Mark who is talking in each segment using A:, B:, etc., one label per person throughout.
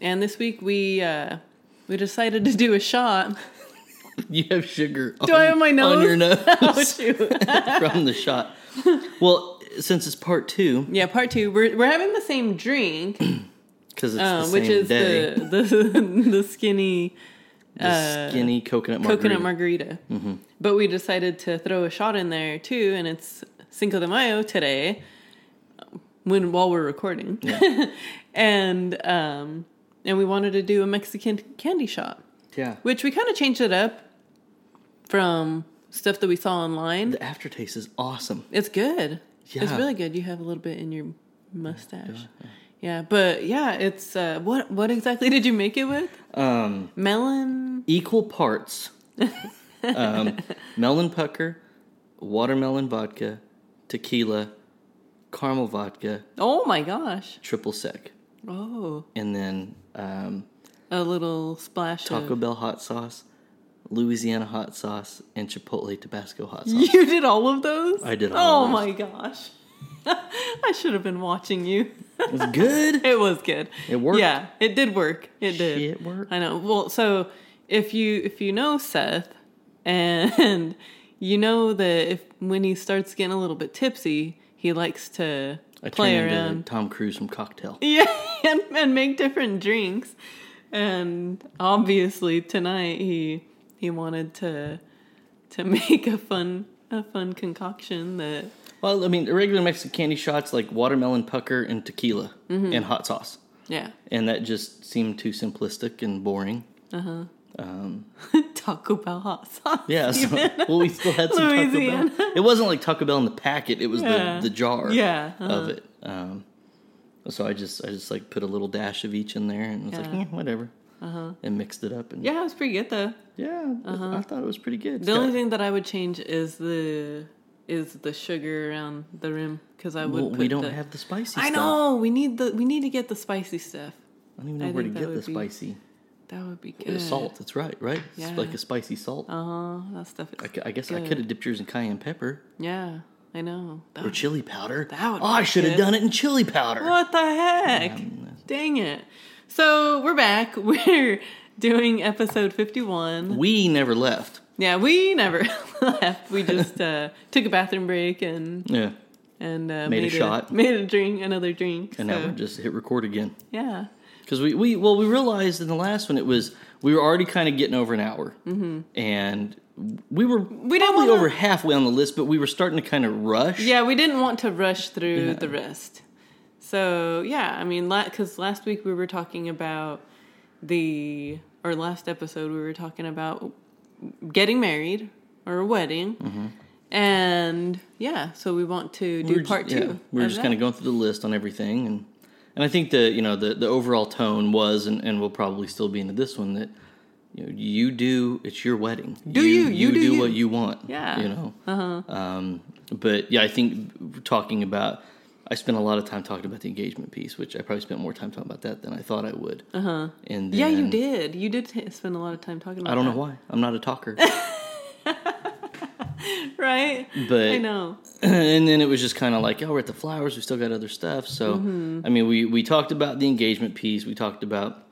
A: and this week we uh, we decided to do a shot.
B: You have sugar
A: Do I have my nose?
B: on your nose
A: Oh
B: from the shot. Well, since it's part two,
A: yeah, part two. We're we're having the same drink,
B: because it's
A: um,
B: the same
A: which is
B: day,
A: the the the skinny
B: the skinny coconut margarita.
A: coconut margarita. But we decided to throw a shot in there too, and it's Cinco de Mayo today, when while we're recording, and um, and we wanted to do a Mexican candy shop.
B: Yeah.
A: which we kind of changed it up from stuff that we saw online.
B: The aftertaste is awesome.
A: It's good.
B: Yeah.
A: It's really good. You have a little bit in your mustache. Yeah, but yeah, it's uh, what what exactly did you make it with?
B: Um,
A: Melon.
B: equal parts um, melon pucker, watermelon vodka, tequila, caramel vodka,
A: Oh my gosh.
B: triple sec,
A: Oh,
B: and then um,
A: a little splash of
B: Taco
A: of.
B: Bell hot sauce, Louisiana hot sauce, and Chipotle Tabasco hot sauce.
A: You did all of those.
B: I did all
A: Oh
B: of those.
A: my gosh. I should have been watching you.
B: It was good.
A: It was good.
B: It worked.
A: Yeah, it did work. It did.
B: Shit worked.
A: I know. Well, so if you if you know Seth and you know that if when he starts getting a little bit tipsy, he likes to
B: I
A: play
B: turned into
A: around.
B: Tom Cruise from Cocktail.
A: Yeah, and, and make different drinks. And obviously tonight he he wanted to to make a fun a fun concoction that
B: Well, I mean, the regular Mexican candy shots like watermelon pucker and tequila
A: Mm-hmm.
B: and hot sauce,
A: yeah
B: and that just seemed too simplistic and boring.
A: Taco Bell hot sauce.
B: Yeah, so, well, we still had some Taco
A: Louisiana.
B: Bell. It wasn't like Taco Bell in the packet; it was
A: Yeah.
B: the the jar
A: Yeah, uh-huh.
B: of it. Um, so I just I just like put a little dash of each in there, and was like, eh, whatever, and mixed it up. And
A: Yeah, it was pretty good though.
B: yeah, I thought it was pretty good. It's
A: The only thing that I would change is the is the sugar around the rim because I would.
B: well,
A: put
B: we don't
A: the-
B: have the spicy. Stuff.
A: I
B: stuff.
A: know we need the we need to get the spicy stuff.
B: I don't even know
A: I
B: where to get the
A: would be
B: spicy.
A: That would be good.
B: salt. That's right, right? It's like a spicy salt.
A: Uh huh. That stuff is.
B: I, I guess I
A: good.
B: could have dipped yours in cayenne pepper
A: Yeah, I know. That
B: or
A: would-
B: chili powder.
A: That would
B: oh, I
A: be
B: should have
A: good.
B: done it in chili powder.
A: What the heck? Dang it. So we're back. We're doing episode 51.
B: We never left.
A: Yeah, we never left. We just uh, took a bathroom break and
B: Yeah,
A: and uh,
B: Made a shot.
A: made a drink, another drink.
B: and
A: so,
B: now we're just hit record again.
A: yeah,
B: Because we, we well we realized in the last one it was we were already kind of getting over an hour, mm-hmm. and we were
A: didn't
B: probably
A: wanna-
B: over halfway on the list, but we were starting to kind of rush.
A: yeah. We didn't want to rush through
B: Yeah.
A: the rest. So yeah, I mean, because last week we were talking about the or last episode we were talking about getting married or a wedding. And yeah, so we want to do
B: Mm-hmm. We were
A: part
B: just,
A: two.
B: yeah, we're just kind of going through the list on everything, and and I think the you know the the overall tone was, and, and will probably still be into this one that. You, know, you do. It's your wedding.
A: Do you, you do you.
B: what you want.
A: Yeah.
B: You know. Uh-huh. Um, but yeah, I think talking about. I spent a lot of time talking about the engagement piece, which I probably spent more time talking about that than I thought I would. Uh huh. And
A: Uh-huh. Yeah, you did. You did t- spend a lot of time talking about
B: I don't know why. I'm not a talker.
A: Right?
B: But
A: I know.
B: and then it was just kind of like, oh, we're at the flowers. We still got other stuff. So,
A: Mm-hmm.
B: I mean, we we talked about the engagement piece. We talked about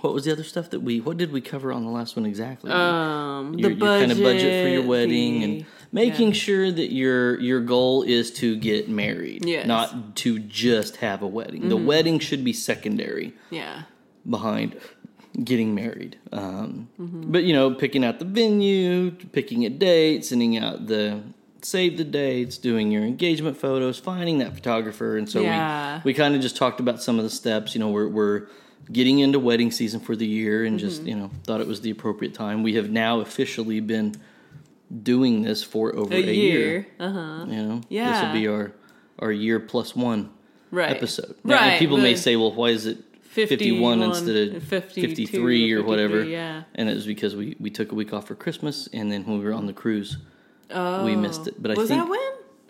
B: what was the other stuff that we what did we cover on the last one exactly?
A: Um,
B: your,
A: the
B: your
A: budget,
B: kind of budget for your wedding
A: the-
B: and making
A: yeah.
B: sure that your your goal is to get married,
A: Yes. Mm-hmm.
B: not to just have a wedding. The wedding should be secondary
A: yeah,
B: behind getting married. Um,
A: Mm-hmm.
B: But you know, picking out the venue, picking a date, sending out the save the dates, doing your engagement photos, finding that photographer, and so
A: Yeah.
B: we we kind of just talked about some of the steps. You know, we're we're getting into wedding season for the year, and just
A: Mm-hmm.
B: you know thought it was the appropriate time. We have now officially been doing this for over
A: a,
B: a,
A: year. Uh huh.
B: You know,
A: yeah.
B: this will be our our year plus one
A: Right.
B: episode.
A: Right.
B: and people may say, well, why is it 51
A: 51
B: instead of 53 or whatever.
A: yeah.
B: And it was because we, we took a week off for Christmas, and then when we were on the cruise,
A: Oh,
B: we missed it. But I
A: was
B: think
A: that when?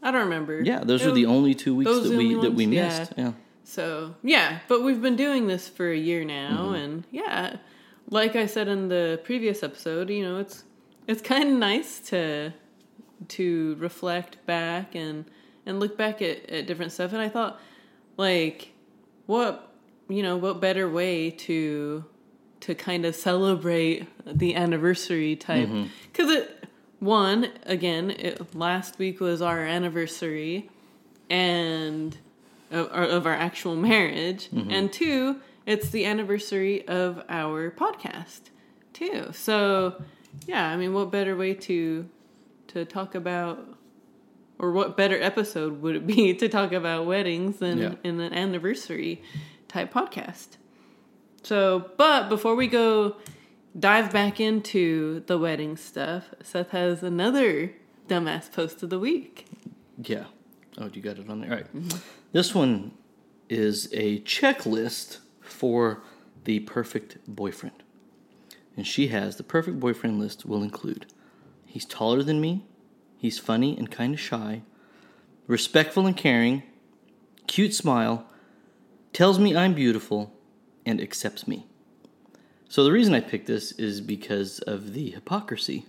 A: I don't remember.
B: yeah, those
A: It
B: are the only two weeks that we that we
A: ones, yeah.
B: missed. Yeah.
A: So yeah, but we've been doing this for a year now,
B: Mm-hmm.
A: and yeah, like I said in the previous episode, you know, it's it's kind of nice to to reflect back and and look back at, at different stuff. And I thought, like, what you know, what better way to to kind of celebrate the anniversary type? Mm-hmm. Because it one again it, last week was our anniversary and of, of our actual marriage. Mm-hmm. And two it's the anniversary of our podcast too. So yeah i mean what better way to to talk about or what better episode would it be to talk about weddings than
B: Yeah.
A: in an anniversary type podcast so but before we go dive back into the wedding stuff seth has another dumbass post of the week
B: Yeah. Oh, you got it on there. All right. Mm-hmm. This one is a checklist for the perfect boyfriend. And she has the perfect boyfriend list will include he's taller than me, he's funny and kind of shy, respectful and caring, cute smile, tells me I'm beautiful, and accepts me. So the reason I picked this is because of the hypocrisy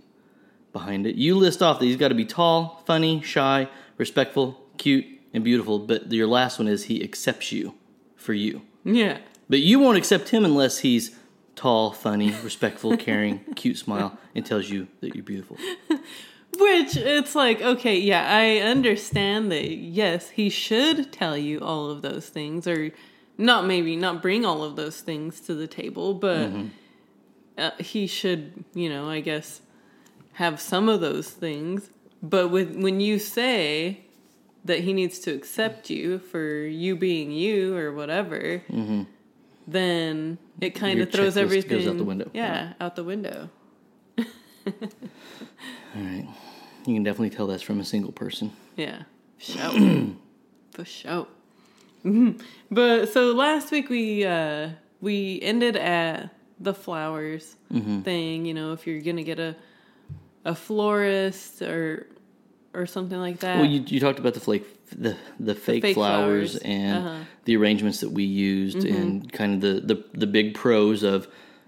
B: behind it. You list off that he's got to be tall, funny, shy, respectful, cute, and beautiful, but your last one is he accepts you for you.
A: yeah
B: But you won't accept him unless he's tall, funny, respectful, caring, cute smile, and tells you that you're beautiful.
A: Which it's like, okay, yeah, I understand that yes, he should tell you all of those things or not maybe not bring all of those things to the table, but uh, he should, you know, I guess have some of those things. But with when you say that he needs to accept you for you being you or whatever, then it kind of throws everything
B: out the window.
A: Yeah, out the window.
B: All right. You can definitely tell that's from a single person.
A: Yeah, show for show. Mhm. But so last week we uh we ended at the flowers
B: Mm-hmm.
A: thing. You know, if you're gonna get a a florist or or something like that.
B: Well, you, you talked about the flake, the the fake,
A: fake
B: flowers,
A: flowers.
B: and
A: Uh-huh.
B: the arrangements that we used, and kind of the, the the big pros of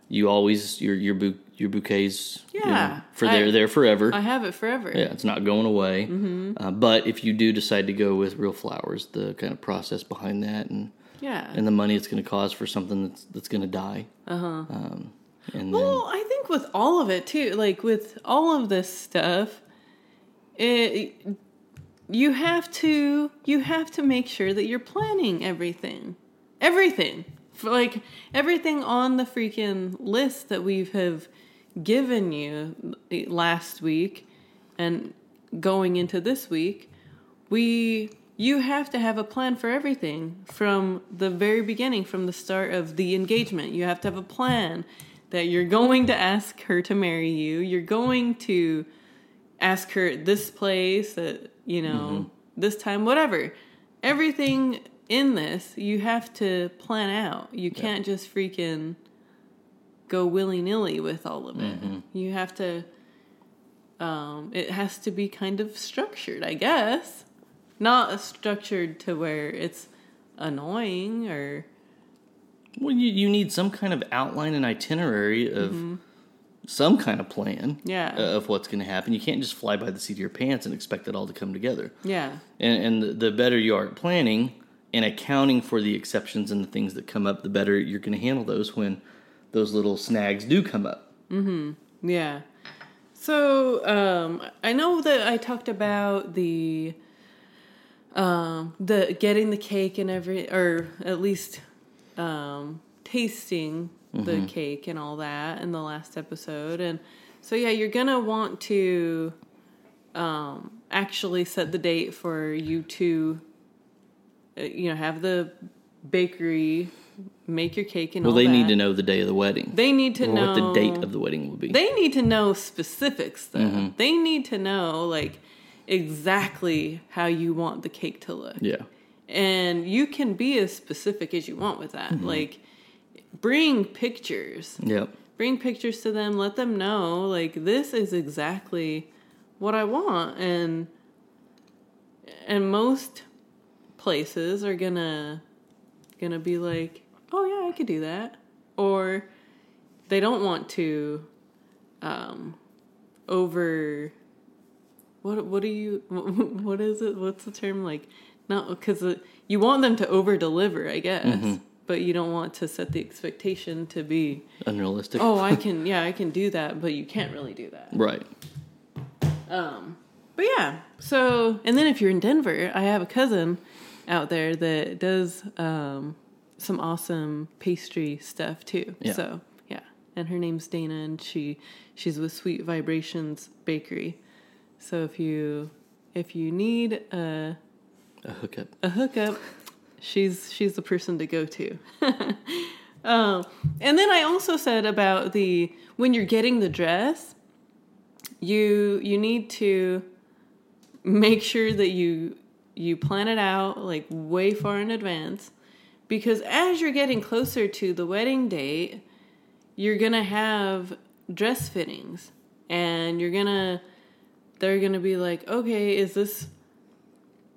B: you always your your your bouquets, you know,
A: Yeah,
B: for
A: I-
B: they're there forever.
A: I have it forever.
B: yeah, it's not going away.
A: Mm-hmm.
B: Uh, but if you do decide to go with real flowers, the kind of process behind that, and
A: Yeah.
B: and the money it's going to cost for something that's that's going to die. Uh huh. Um, and then,
A: Well, I think with all of it too, like with all of this stuff, it you have to you have to make sure that you're planning everything. Everything. Like everything on the freaking list that we have given you last week and going into this week, we you have to have a plan for everything from the very beginning from the start of the engagement. You have to have a plan that you're going to ask her to marry you. You're going to ask her at this place at you know mm-hmm. this time whatever. Everything in this you have to plan out. You can't just freaking go willy-nilly with all of it you have to um, it has to be kind of structured, I guess. Not structured to where it's annoying or
B: well, you you need some kind of outline and itinerary of some kind of plan.
A: Mm-hmm. Yeah.
B: of what's going to happen. You can't just fly by the seat of your pants and expect it all to come together.
A: yeah,
B: And, and the- the better you are at planning and accounting for the exceptions and the things that come up, the better you're going to handle those when those little snags do come up.
A: yeah. So um, I know that I talked about the um, the getting the cake and every, or at least um, tasting the cake and all that in the last episode, and so yeah, you're gonna want to um, actually set the date for you to, uh, you know, have the bakery make your cake and
B: Well,
A: all
B: they need to know the day of the wedding.
A: They need to
B: or
A: know
B: what the date of the wedding will be.
A: They need to know specifics though.
B: Mm-hmm.
A: They need to know like exactly how you want the cake to look.
B: yeah.
A: And you can be as specific as you want with that.
B: Mm-hmm.
A: Like bring pictures.
B: Yep.
A: Bring pictures to them, let them know like this is exactly what I want and and most places are gonna gonna be like, "Oh yeah, I could do that." Or they don't want to um over what what do you what is it what's the term like not because you want them to over deliver i guess but you don't want to set the expectation to be
B: Unrealistic.
A: oh i can yeah i can do that but you can't really do that
B: Right.
A: um but yeah so and then if you're in denver i have a cousin out there that does um some awesome pastry stuff too
B: Yeah.
A: so yeah and her name's dana and she she's with sweet vibrations bakery so if you if you need a
B: A hookup.
A: a hookup, she's she's the person to go to. um, and then I also said about the when you're getting the dress, you you need to make sure that you you plan it out like way far in advance because as you're getting closer to the wedding date, you're going to have dress fittings and you're going to they're going to be like, "Okay, is this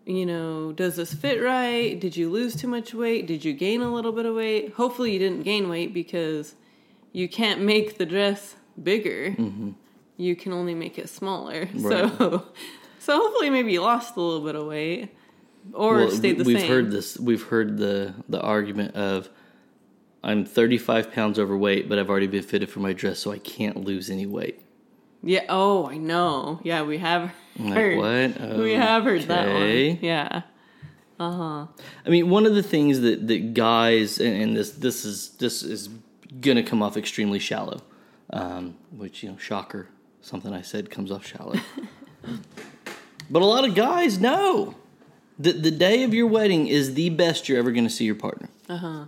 A: you know, does this fit right? Did you lose too much weight? Did you gain a little bit of weight? Hopefully, you didn't gain weight because you can't make the dress bigger. Mm-hmm. You can only make it smaller. So, so hopefully, maybe you lost a little bit of weight or
B: Well,
A: stayed the
B: we've
A: same.
B: heard this. We've heard the the argument of I'm 35 pounds overweight, but I've already been fitted for my dress, so I can't lose any weight.
A: Yeah. Oh, I know. Yeah, we have heard.
B: like, what?
A: We have heard that one. Yeah. Uh huh.
B: I mean, one of the things that, that guys and, and this this is this is gonna come off extremely shallow, um, which you know, shocker, something I said comes off shallow. but a lot of guys know that the day of your wedding is the best you're ever gonna see your partner. Uh huh.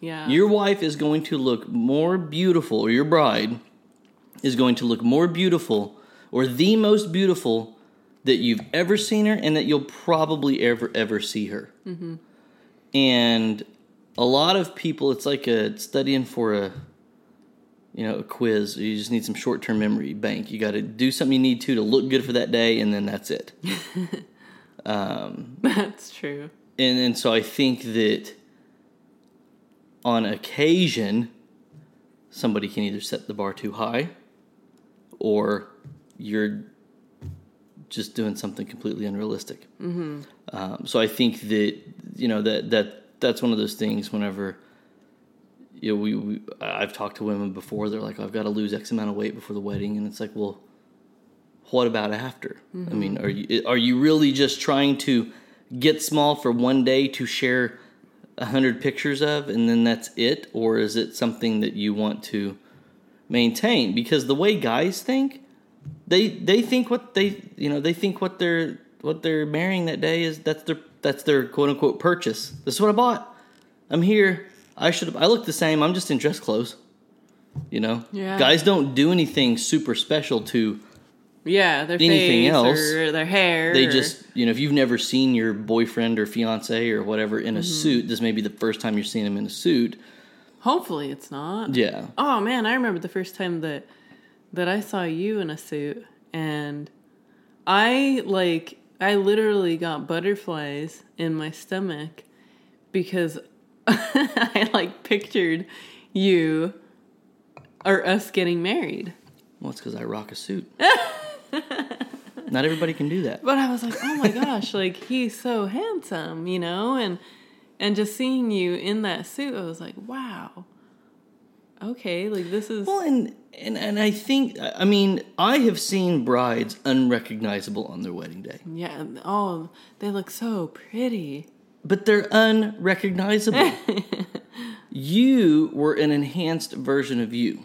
A: Yeah.
B: Your wife is going to look more beautiful, or your bride is going to look more beautiful, or the most beautiful that you've ever seen her, and that you'll probably ever, ever see her. And a lot of people, it's like a studying for a, you know, a quiz. You just need some short-term memory bank. You got to do something you need to to look good for that day, and then that's it.
A: That's true.
B: and and so I think that on occasion somebody can either set the bar too high or you're just doing something completely unrealistic. Mm-hmm. Um, so I think that you know that that that's one of those things. Whenever you know we, we I've talked to women before, they're like, "I've got to lose X amount of weight before the wedding," and it's like, well. What about after? I mean, are you are you really just trying to get small for one day to share a hundred pictures of, and then that's it, or is it something that you want to maintain? Because the way guys think, they they think what they you know they think what they're what they're marrying that day is that's their that's their quote unquote purchase. This is what I bought. I'm here. I should have. I look the same. I'm just in dress clothes. You know,
A: Yeah.
B: guys don't do anything super special to
A: Yeah, their
B: Anything
A: face
B: else,
A: or their hair.
B: they
A: or-
B: just you know if you've never seen your boyfriend or fiance or whatever in a
A: Mm-hmm.
B: suit this may be the first time you're seeing him in a suit
A: Hopefully, it's not.
B: yeah
A: Oh man, I remember the first time that that I saw you in a suit and I like I literally got butterflies in my stomach because I like pictured you or us getting married.
B: well it's because i rock a suit not everybody can do that
A: But I was like, "Oh my gosh, like he's so handsome," you know, and and just seeing you in that suit, I was like, "Wow." Okay, like this is
B: well and and, and i think i mean i have seen brides unrecognizable on their wedding day
A: Yeah. Oh, they look so pretty.
B: but they're unrecognizable you were an enhanced version of you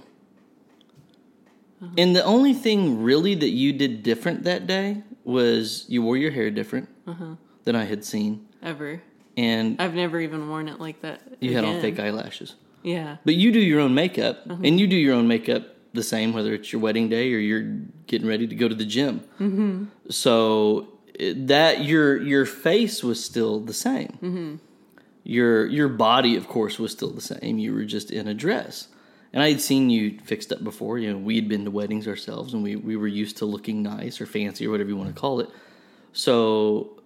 B: Uh-huh. and the only thing really that you did different that day was you wore your hair different uh-huh. than i had seen
A: Ever.
B: and
A: I've never even worn it like that.
B: you had on fake eyelashes
A: Yeah.
B: but you do your own makeup uh-huh. and you do your own makeup the same whether it's your wedding day or you're getting ready to go to the gym mm-hmm. so that your your face was still the same mm-hmm. your your body, of course, was still the same. You were just in a dress. And I had seen you fixed up before. You know, we had been to weddings ourselves, and we, we were used to looking nice or fancy or whatever you want to call it. So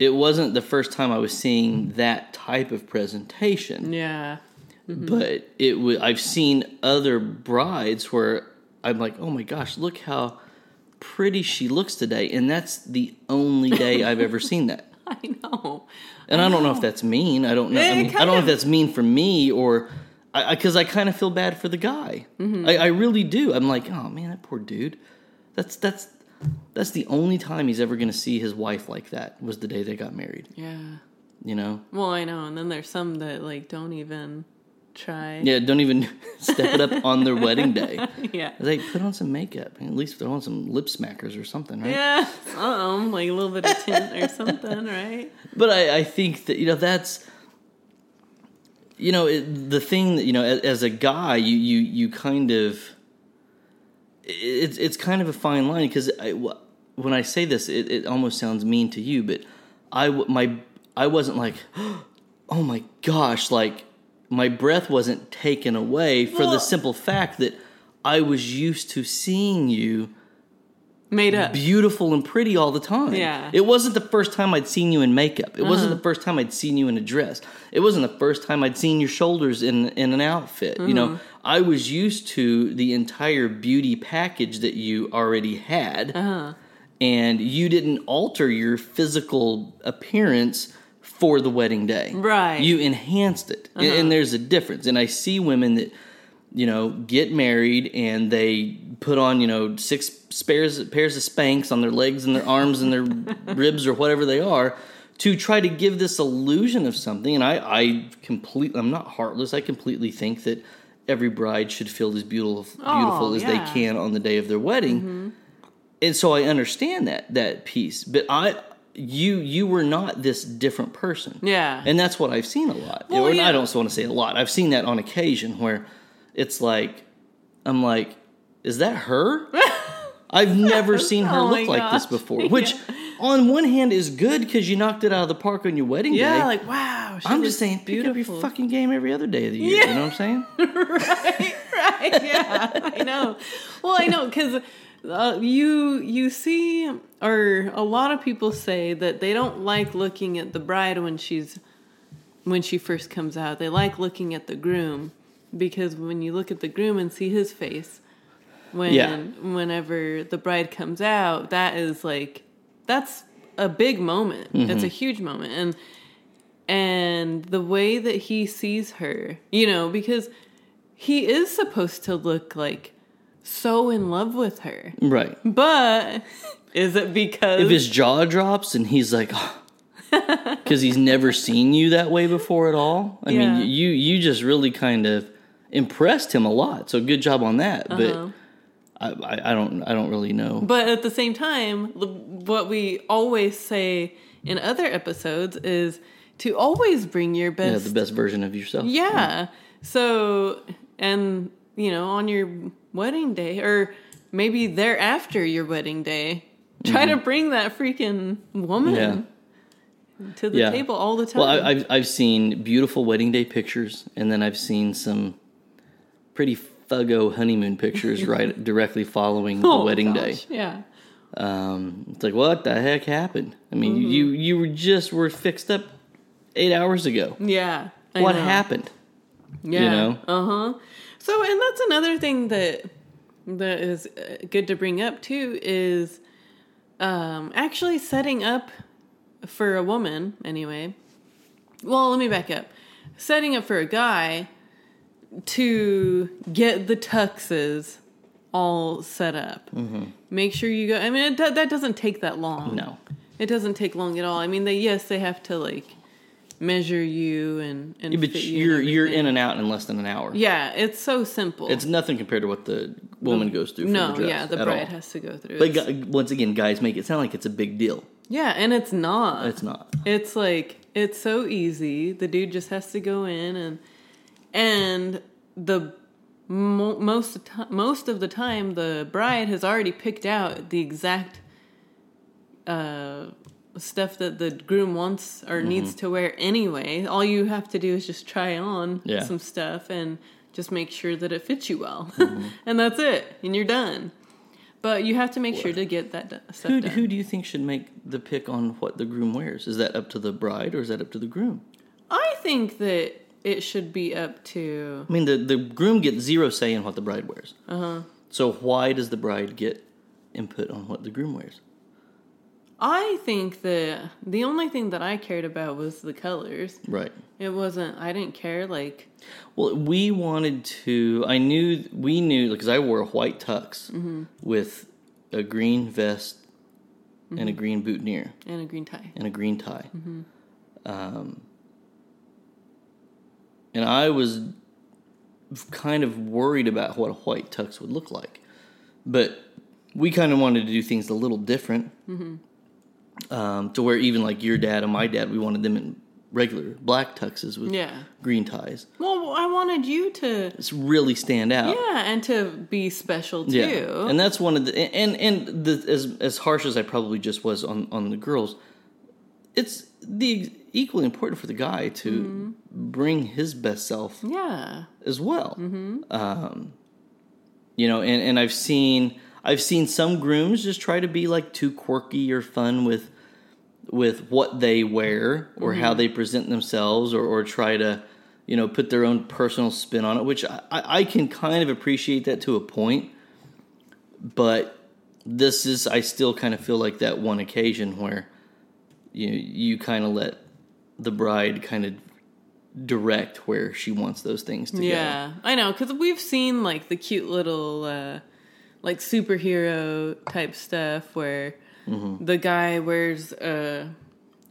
B: it wasn't the first time I was seeing that type of presentation.
A: Yeah.
B: But it was I've seen other brides where I'm like, oh my gosh, look how pretty she looks today, and that's the only day I've ever seen that.
A: I know.
B: And I don't know if that's mean. I don't know. I, mean, I don't know if that's mean for me or because I, kind of feel bad for the guy.
A: Mm-hmm.
B: I, I really do. I'm like, oh man, that poor dude. That's that's that's the only time he's ever going to see his wife like that was the day they got married.
A: Yeah.
B: You know?
A: Well, I know. And then there's some that like don't even try.
B: Yeah, don't even step it up on their wedding day.
A: Yeah.
B: They put on some makeup. At least throw on some lip smackers or something, right?
A: Yeah. Um, like a little bit of tint or something, right?
B: But I, I think that you know that's you know it, the thing that you know as, as a guy you you you kind of it's it's kind of a fine line because I, when I say this it, it almost sounds mean to you but I my I wasn't like oh my gosh like my breath wasn't taken away for the simple fact that I was used to seeing you
A: Made up.
B: beautiful and pretty all the time.
A: Yeah.
B: It wasn't the first time I'd seen you in makeup. It
A: Uh-huh.
B: wasn't the first time I'd seen you in a dress. It wasn't the first time I'd seen your shoulders in in an outfit. You know,
A: Uh-huh.
B: I was used to the entire beauty package that you already had.
A: Uh-huh.
B: And you didn't alter your physical appearance for the wedding day.
A: Right. Uh-huh.
B: You enhanced it. And- And there's a difference. And I see women that you know, get married and they put on, you know, six pairs pairs of Spanx on their legs and their arms and their ribs or whatever they are to try to give this illusion of something. And I, I completely, I'm not heartless. I completely think that every bride should feel as beautiful, beautiful
A: Oh,
B: as
A: yeah.
B: they can on the day of their wedding. Mm-hmm. And so I understand that that piece, but I. You you were not this different person,
A: Yeah.
B: and that's what I've seen a lot.
A: Well,
B: or
A: yeah.
B: I don't want to say a lot. I've seen that on occasion where it's like I'm like, is that her? I've never seen her
A: Oh
B: look like this before. Which, on one hand, is good because you knocked it out of the park on your wedding
A: yeah,
B: day.
A: Yeah, like wow.
B: I'm just saying, pick up
A: beautiful.
B: your fucking game every other day of the year.
A: Yeah.
B: You know what I'm saying?
A: right, right, yeah, I know. Well, I know because uh, you you see, or a lot of people say that they don't like looking at the bride when she's when she first comes out. They like looking at the groom because when you look at the groom and see his face, when
B: Yeah.
A: whenever the bride comes out, that is like that's a big moment. It's mm-hmm. a huge moment, and and the way that he sees her, you know, because he is supposed to look like so in love with her.
B: Right.
A: But is it because
B: If his jaw drops and he's like, because he's never seen you that way before at all. I
A: Yeah.
B: mean, you you just really kind of impressed him a lot. So good job on that. But I, I, I don't I don't really know.
A: But at the same time, what we always say in other episodes is to always bring your
B: Yeah,
A: best.
B: the best version of yourself.
A: Yeah. So, and you know, on your wedding day, or maybe thereafter your wedding day, try to bring that freaking woman
B: Mm-hmm. Yeah.
A: to the
B: Yeah.
A: table all the time.
B: Well, I, I've I've seen beautiful wedding day pictures, and then I've seen some pretty fuggo honeymoon pictures right directly following the
A: Oh,
B: wedding
A: gosh,
B: day.
A: Yeah.
B: Um, it's like what the heck happened? I mean,
A: Mm-hmm.
B: you you were just were fixed up eight hours ago.
A: Yeah. I
B: what
A: know.
B: happened?
A: Yeah.
B: You know?
A: Uh huh. So, and that's another thing that that is uh, good to bring up too is um, actually setting up for a woman anyway. Well, let me back up. Setting up for a guy to get the tuxes all set up. Mm-hmm. Make sure you go. I mean, it, that doesn't take that long.
B: No.
A: It doesn't take long at all. I mean, they yes, they have to like measure you and and
B: Yeah, but
A: fit you
B: you're
A: and
B: you're in and out in less than an hour.
A: Yeah, it's so simple.
B: It's nothing compared to what the woman goes through.
A: No,
B: the dress
A: yeah, the bride
B: all.
A: has to go through.
B: But
A: It's-
B: once again, guys make it sound like it's a big deal.
A: yeah, and it's not.
B: It's not.
A: It's like it's so easy. The dude just has to go in and and the mo- most of most of the time the bride has already picked out the exact uh stuff that the groom wants or needs to wear anyway. All you have to do is just try on
B: Yeah.
A: some stuff and just make sure that it fits you well, and that's it, and you're done. But you have to make sure to get that do- stuff
B: Who,
A: done.
B: who do you think should make the pick on what the groom wears? Is that up to the bride or is that up to the groom?
A: I think that it should be up to
B: I mean, the, the groom gets zero say in what the bride wears. Uh
A: Uh-huh.
B: So why does the bride get input on what the groom wears?
A: I think that the only thing that I cared about was the colors.
B: Right.
A: It wasn't. I didn't care. Like,
B: Well, we wanted to. I knew we knew because I wore a white tux
A: Mm-hmm.
B: with a green vest and a green boutonniere
A: and a green tie.
B: and a green tie.
A: Mm-hmm.
B: Um, and I was kind of worried about what a white tux would look like, but we kind of wanted to do things a little different.
A: Mm-hmm.
B: Um, to where even like your dad and my dad, we wanted them in regular black tuxes with
A: Yeah.
B: green ties.
A: Well, I wanted you to,
B: It's really stand out.
A: yeah, and to be special too.
B: Yeah, and that's one of the and and the as as harsh as I probably just was on on the girls, it's the equally important for the guy to
A: Mm-hmm.
B: bring his best self
A: yeah.
B: as well. Um, you know, and and I've seen I've seen some grooms just try to be like too quirky or fun with with what they wear or how they present themselves or or try to you know put their own personal spin on it, which I, I can kind of appreciate that to a point, but this is I still kind of feel like that one occasion where you you kind of let the bride kind of direct where she wants those things to go.
A: Yeah, I know because we've seen like the cute little uh, like superhero type stuff where
B: Mm-hmm.
A: the guy wears a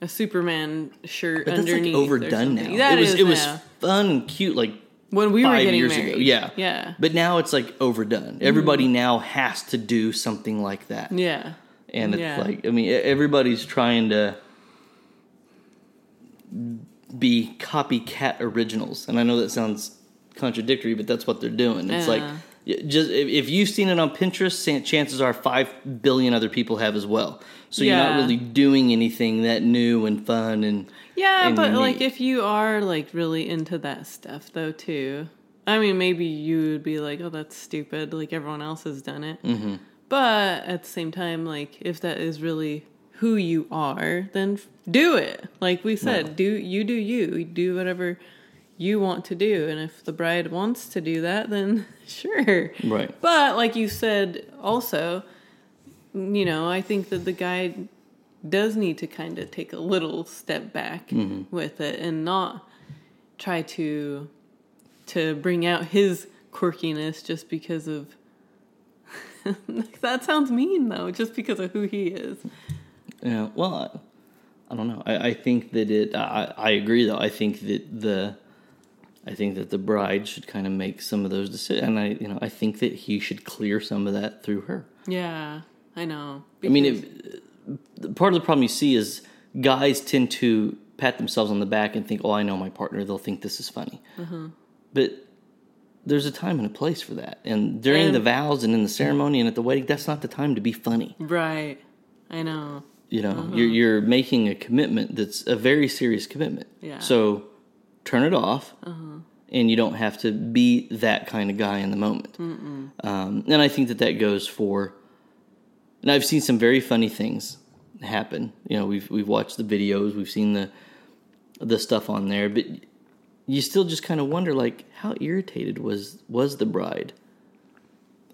A: a Superman shirt
B: But that's like overdone now.
A: That
B: it was
A: is
B: it was fun and cute like
A: when we were
B: five
A: getting
B: years
A: married.
B: ago. Yeah.
A: yeah,
B: But now it's like overdone. Everybody now has to do something like that.
A: yeah,
B: And it's
A: Yeah.
B: like I mean everybody's trying to be copycat originals. And I know that sounds contradictory, but that's what they're doing. It's like
A: Yeah.
B: just if, you've seen it on Pinterest, chances are 5 billion other people have as well. So you're not really doing anything that new and fun and
A: yeah.
B: and
A: But like, if you are like really into that stuff though too, I mean, maybe you would be like, "Oh, that's stupid." Like everyone else has done it. Mm-hmm. But at the same time, like if that is really who you are, then do it. Like we said, do you do you do whatever you want to do, and if the bride wants to do that, then sure.
B: Right.
A: But like you said, also, you know, I think that the guy does need to kind of take a little step back mm-hmm. with it and not try to to bring out his quirkiness just because of that sounds mean though, just because of who he is.
B: Yeah, well, I, I don't know. I, I think that it. I, I agree, though. I think that the, I think that the bride should kind of make some of those decisions, and I, you know, I think that he should clear some of that through her.
A: Yeah, I know.
B: I mean, if, part of the problem you see is guys tend to pat themselves on the back and think, "Oh, I know my partner; they'll think this is funny." Uh-huh. But there's a time and a place for that, and during
A: And-
B: the vows and in the ceremony and at the wedding, that's not the time to be funny.
A: right. I know.
B: You know, you're you're making a commitment that's a very serious commitment.
A: Yeah.
B: So turn it off, and you don't have to be that kind of guy in the moment. Um, and I think that that goes for. And I've seen some very funny things happen. You know, we've we've watched the videos, we've seen the the stuff on there, but you still just kind of wonder, like, how irritated was was the bride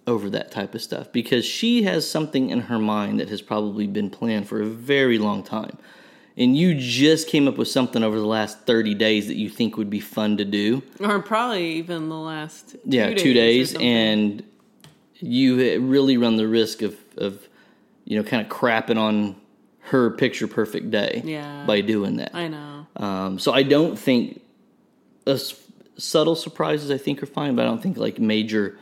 B: over that type of stuff because she has something in her mind that has probably been planned for a very long time. And you just came up with something over the last 30 days that you think would be fun to do.
A: Or probably even the last two
B: Yeah,
A: days
B: two days. And you really run the risk of, of you know, kind of crapping on her picture perfect day
A: Yeah.
B: by doing that.
A: I know.
B: Um, so I don't think uh, subtle surprises I think are fine, but I don't think like major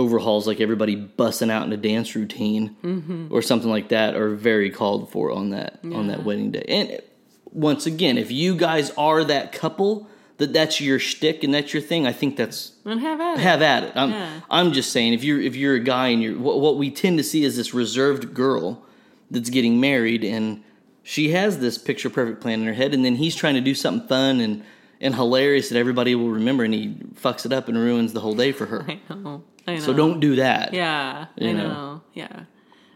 B: overhauls like everybody busting out in a dance routine
A: Mm-hmm.
B: or something like that are very called for on that on that wedding day. And once again, if you guys are that couple that that's your shtick and that's your thing, I think that's
A: And have at it.
B: have at it. I'm
A: Yeah.
B: I'm just saying if you're if you're a guy and you're what, what we tend to see is this reserved girl that's getting married and she has this picture perfect plan in her head, and then he's trying to do something fun and and hilarious that everybody will remember, and he fucks it up and ruins the whole day for her.
A: I know.
B: So don't do that.
A: Yeah, I know.
B: know.
A: Yeah.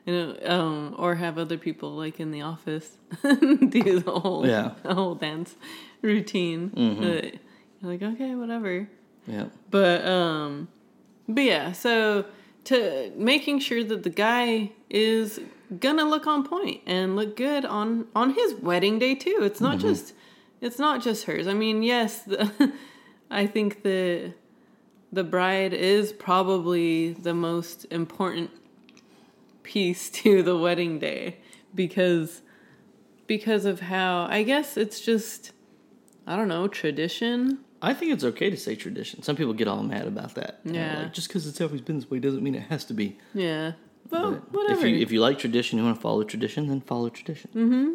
A: You know, um, or have other people like in the office do the whole
B: Yeah.
A: the whole dance routine. But you're like, okay, whatever.
B: Yeah.
A: But um but yeah, so to making sure that the guy is gonna look on point and look good on on his wedding day too. It's not just it's not just hers. I mean, yes, the, I think the the bride is probably the most important piece to the wedding day because because of how I guess it's just I don't know, tradition.
B: I think it's okay to say tradition. Some people get all mad about that.
A: Yeah.
B: like, just because it's always been this way doesn't mean it has to be.
A: Yeah. Well,
B: But
A: whatever.
B: If you if you like tradition, you want to follow tradition, then follow tradition. Hmm.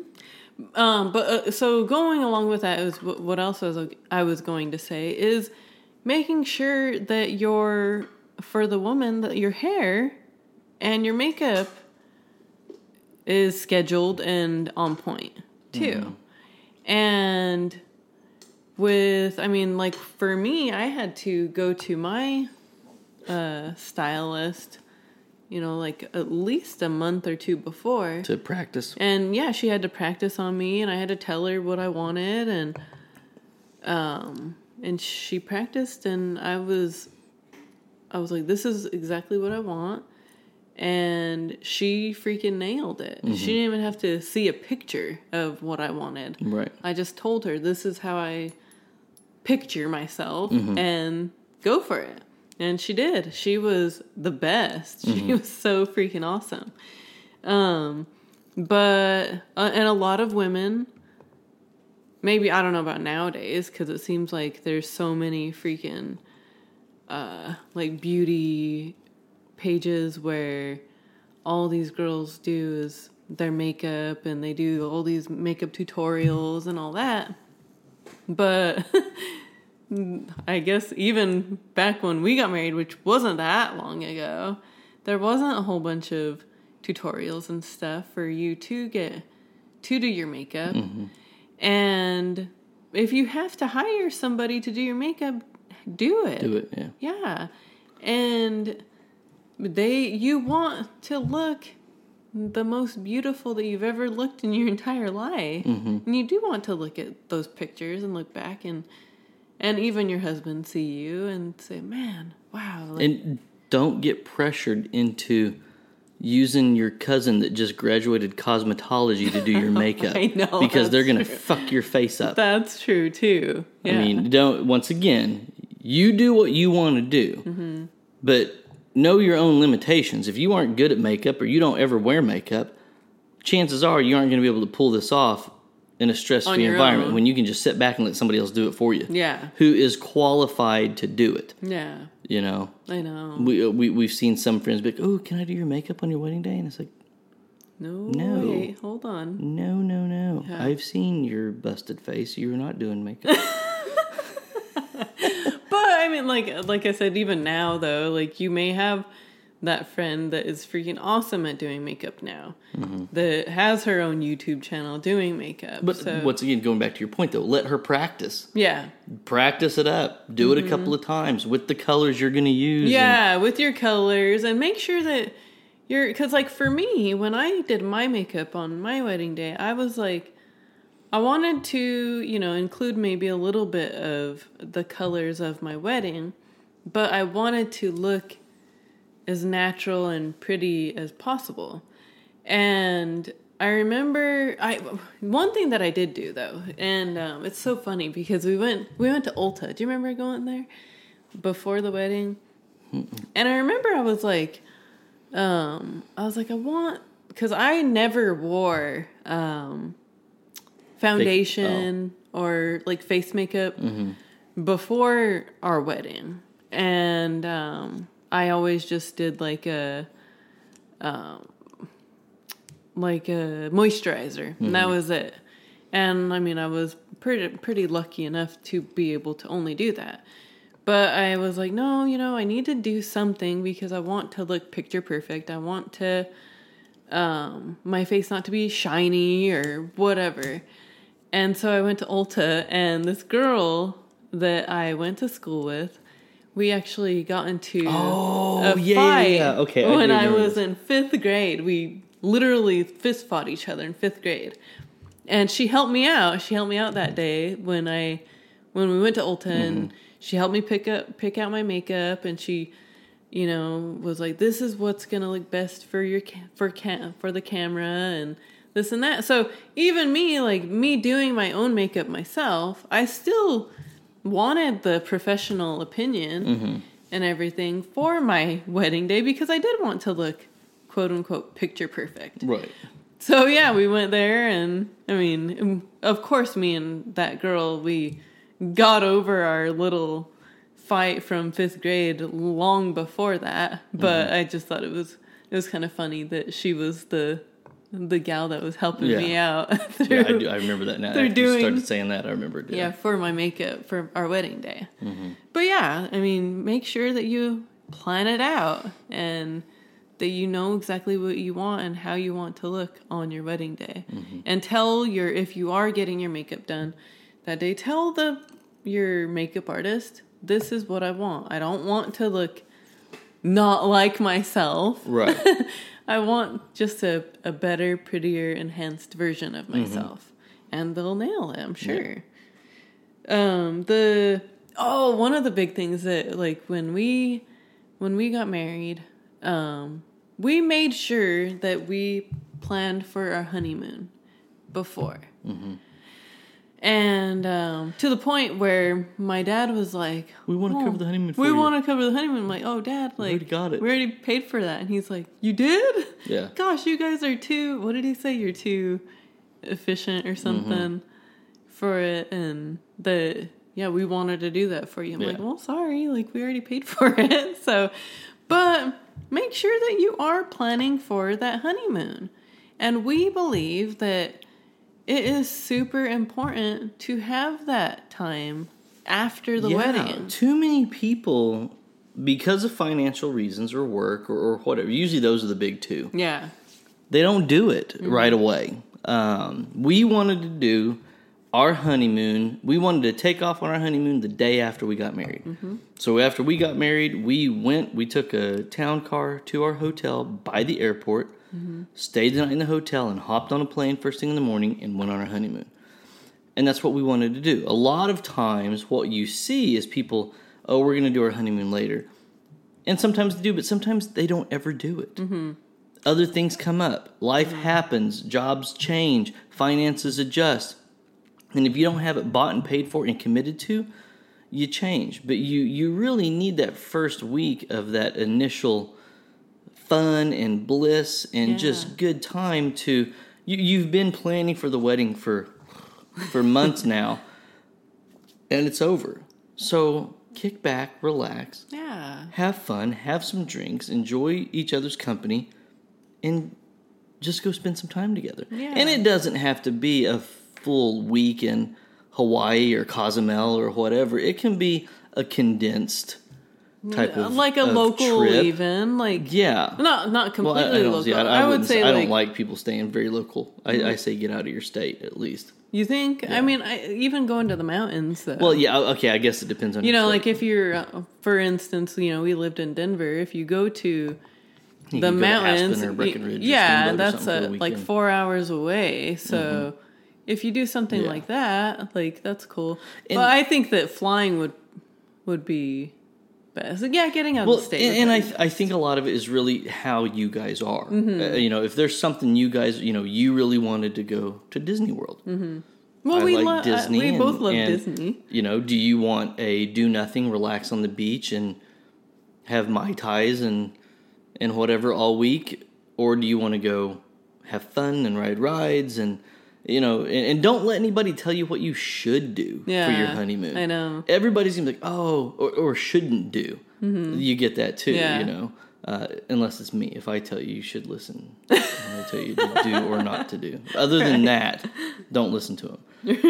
A: Um, but uh, so going along with that is what else I was I was going to say is making sure that your for the woman that your hair and your makeup is scheduled and on point too. And with I mean like for me I had to go to my uh stylist you know like at least a month or two before
B: To practice.
A: and yeah, she had to practice on me and I had to tell her what I wanted and um and she practiced and I was I was like this is exactly what I want and she freaking nailed it. She didn't even have to see a picture of what I wanted.
B: Right.
A: I just told her this is how I picture myself and go for it. And she did. She was the best. She was so freaking awesome. Um but uh, and a lot of women maybe I don't know about nowadays cuz it seems like there's so many freaking uh like beauty pages where all these girls do is their makeup and they do all these makeup tutorials and all that. But I guess even back when we got married, which wasn't that long ago, there wasn't a whole bunch of tutorials and stuff for you to get to do your makeup. And if you have to hire somebody to do your makeup, do it.
B: Do it. Yeah.
A: Yeah. And they you want to look the most beautiful that you've ever looked in your entire life. Mm-hmm. And you do want to look at those pictures and look back and and even your husband see you and say, "Man, wow." Like,
B: And don't get pressured into using your cousin that just graduated cosmetology to do your makeup.
A: I know,
B: Because they're going to fuck your face up.
A: that's true too. Yeah.
B: I mean, don't, once again, you do what you want to do,
A: Mm-hmm.
B: but know your own limitations. If you aren't good at makeup or you don't ever wear makeup, chances are you aren't going to be able to pull this off in a stress free environment
A: own.
B: when you can just sit back and let somebody else do it for you.
A: yeah.
B: Who is qualified to do it,
A: Yeah.
B: You know?
A: I know.
B: We, uh, we, we've seen some friends be like, oh, can I do your makeup on your wedding day? And it's like,
A: No.
B: No.
A: Wait, hold on.
B: no, no, no.
A: Yeah.
B: I've seen your busted face. You're not doing makeup.
A: But I mean, like like I said, even now though, like you may have that friend that is freaking awesome at doing makeup now, that has her own YouTube channel doing makeup.
B: Mm-hmm. But
A: so,
B: once again, going back to your point though, let her practice.
A: yeah,
B: Practice it up. Do it a couple of times with the colors you're going to use. and-
A: yeah, with your colors and make sure that you're because like for me, when I did my makeup on my wedding day, I was like. I wanted to, you know, include maybe a little bit of the colors of my wedding, but I wanted to look as natural and pretty as possible. And I remember I one thing that I did do though, and um, it's so funny because we went we went to Ulta. Do you remember going there before the wedding? And I remember I was like, um, I was like, I want because I never wore um, foundation or like face makeup before our wedding, and um, I always just did like a um, like a moisturizer, and that was it. And I mean, I was pretty pretty lucky enough to be able to only do that. But I was like, no, you know, I need to do something because I want to look picture perfect. I want to um, my face not to be shiny or whatever. And so I went to Ulta, and this girl that I went to school with, we actually got into
B: Oh,
A: a
B: yeah, yeah,
A: fight
B: yeah. Okay,
A: when I,
B: remember
A: was in fifth grade. We literally fist fought each other in fifth grade, and she helped me out. She helped me out that day when I when we went to and
B: Mm-hmm.
A: she helped me pick up pick out my makeup, and she you know was like, "This is what's gonna look best for your ca- for ca- for the camera," and this and that. So even me, like me doing my own makeup myself, I still wanted the professional opinion
B: Mm-hmm.
A: and everything for my wedding day because I did want to look quote unquote picture perfect.
B: Right.
A: So yeah, we went there and I mean, of course me and that girl we got over our little fight from 5th grade long before that, but
B: Mm-hmm.
A: I just thought it was it was kind of funny that she was the the gal that was helping me out through
B: Yeah, I, do, I remember that now.
A: They're
B: you
A: doing-
B: started saying that, I remembered.
A: yeah, for my makeup for our wedding day. Mm-hmm. But yeah, I mean, make sure that you plan it out and that you know exactly what you want and how you want to look on your wedding day. Mm-hmm. And tell your if you are getting your makeup done that day, tell the your makeup artist, this is what I want. I don't want to look not like myself.
B: Right.
A: I want just a, a better, prettier, enhanced version of myself. And they'll nail it, I'm sure. Um the oh, one of the big things that like when we when we got married, um, we made sure that we planned for our honeymoon before. And um, to the point where my dad was like,
B: We wanna
A: "Oh,
B: cover the honeymoon for
A: We want to cover the honeymoon." I'm like, "Oh, Dad, like we
B: already got it."
A: We already paid for that." And he's like, "You did?"
B: Yeah.
A: Gosh, you guys are too. What did he say? You're too efficient or something
B: Mm-hmm.
A: for it, and the yeah, we wanted to do that for you. I'm like, well, sorry, like we already paid for it. So, but make sure that you are planning for that honeymoon, and we believe that it is super important to have that time after the
B: Yeah,
A: wedding.
B: Too many people, because of financial reasons or work or, or whatever, usually those are the big two.
A: Yeah.
B: They don't do it
A: Mm-hmm.
B: right away. Um, we wanted to do our honeymoon. We wanted to take off on our honeymoon the day after we got married.
A: Mm-hmm.
B: So after we got married, we went. We took a town car to our hotel by the airport,
A: Mm-hmm.
B: stayed the night in the hotel, and hopped on a plane first thing in the morning and went on our honeymoon. And that's what we wanted to do. A lot of times, what you see is people, oh, we're going to do our honeymoon later. And sometimes they do, but sometimes they don't ever do it. Other things come up. Life happens. Jobs change. Finances adjust. And if you don't have it bought and paid for and committed to, you change. But you, you really need that first week of that initial fun and bliss and
A: Yeah.
B: just good time to you, you've been planning for the wedding for for months now and it's over so kick back relax
A: Yeah.
B: have fun have some drinks enjoy each other's company and just go spend some time together
A: Yeah.
B: and it doesn't have to be a full week in hawaii or cozumel or whatever it can be a condensed type of
A: like a
B: of
A: local
B: trip.
A: even like
B: yeah
A: not not
B: well, I,
A: completely
B: I
A: local.
B: see, I,
A: I,
B: I,
A: would say
B: I
A: like,
B: don't like people staying very local. I, I say get out of your state at least.
A: you think I mean I, even going to the mountains though.
B: Well, yeah, okay. I guess it depends on
A: you
B: your
A: know like if you're uh, for instance you know we lived in Denver if you go to
B: You
A: the
B: to
A: mountains yeah that's
B: a
A: like four hours away so if you do something
B: Yeah.
A: like that like that's cool
B: And-
A: but I think that flying would would be best yeah getting out
B: well,
A: of the state
B: and, and I I think a lot of it is really how you guys are.
A: Mm-hmm.
B: Uh, you know, if there's something you guys you know you really wanted to go to Disney World.
A: well
B: I
A: we
B: like
A: love
B: Disney.
A: we
B: and-
A: both love
B: and,
A: Disney
B: You know, do you want a do nothing, relax on the beach, and have mai tais and and whatever all week, or do you want to go have fun and ride rides and you know, and, and don't let anybody tell you what you should do for your honeymoon.
A: I know.
B: everybody's gonna be like, oh, or, or shouldn't do. You get that too,
A: Mm-hmm. Yeah.
B: you know. Uh, unless it's me, if I tell you you should listen, I tell you to do or not to do. Other than that, don't listen to them.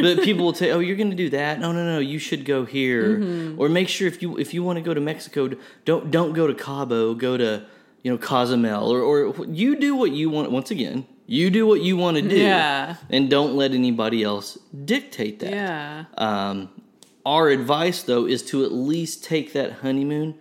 B: But people will say, "Oh, you're going to do that? No, no, no. You should go here,
A: Mm-hmm.
B: or make sure if you if you want to go to Mexico, don't don't go to Cabo. Go to you know, Cozumel, or or you do what you want. Once again, you do what you want to do,
A: Yeah.
B: and don't let anybody else dictate that.
A: Yeah.
B: Um, our advice, though, is to at least take that honeymoon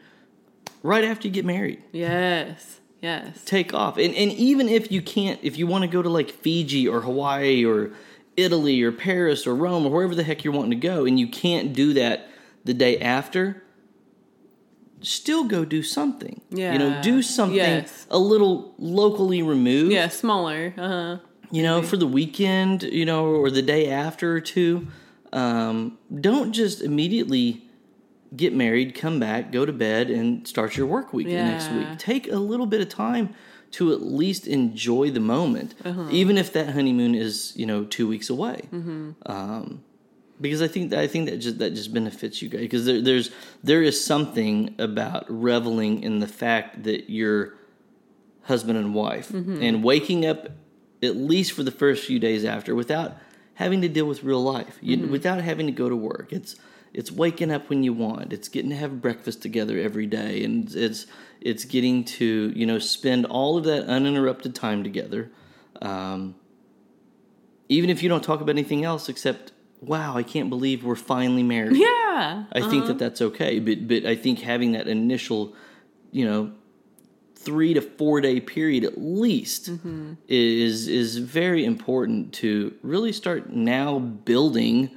B: right after you get married.
A: Yes. Yes.
B: Take off, and and even if you can't, if you want to go to like Fiji or Hawaii or Italy or Paris or Rome or wherever the heck you're wanting to go, and you can't do that the day after. Still go do something. Yeah. You know, do something
A: Yes.
B: a little locally removed.
A: Yeah, smaller. Uh huh.
B: you know, for the weekend, you know, or the day after or two. Um, don't just immediately get married, come back, go to bed, and start your work week the next week. Take a little bit of time to at least enjoy the moment,
A: Uh-huh.
B: even if that honeymoon is, you know, two weeks away.
A: Mm-hmm.
B: Um, because I think that, I think that just that just benefits you guys because there, there's there is something about reveling in the fact that you're husband and wife
A: Mm-hmm.
B: and waking up at least for the first few days after without having to deal with real life you,
A: Mm-hmm.
B: without having to go to work it's it's waking up when you want it's getting to have breakfast together every day and it's it's getting to you know spend all of that uninterrupted time together um, even if you don't talk about anything else except wow i can't believe we're finally married
A: Yeah.
B: I think that uh-huh. that's okay, but but I think having that initial, you know, three to four day period at least mm-hmm. is is very important to really start now building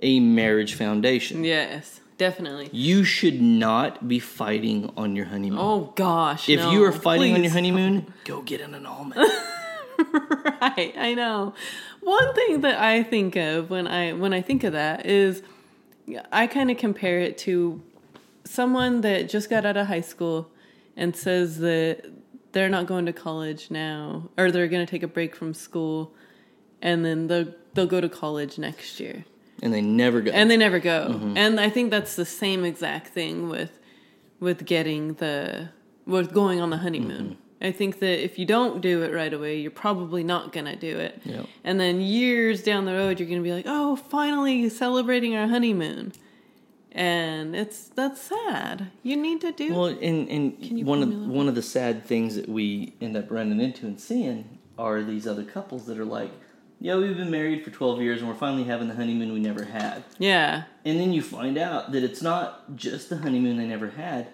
B: a marriage foundation.
A: Yes. Definitely.
B: You should not be fighting on your honeymoon.
A: Oh gosh.
B: if
A: no,
B: you are fighting on your honeymoon, go get an annulment.
A: right i know one thing that i think of when i when i think of that is i kind of compare it to someone that just got out of high school and says that they're not going to college now or they're going to take a break from school and then they'll they'll go to college next year.
B: And they never go.
A: and they never go. Mm-hmm. And i think that's the same exact thing with with getting the with going on the honeymoon mm-hmm. I think that if you don't do it right away you're probably not gonna do it
B: Yep.
A: and then years down the road you're gonna be like oh finally celebrating our honeymoon and it's that's sad you need to do
B: Well, and and one of one of the sad things that we end up running into and seeing are these other couples that are like, "Yeah, we've been married for twelve years and we're finally having the honeymoon we never had."
A: yeah
B: And then you find out that it's not just the honeymoon they never had;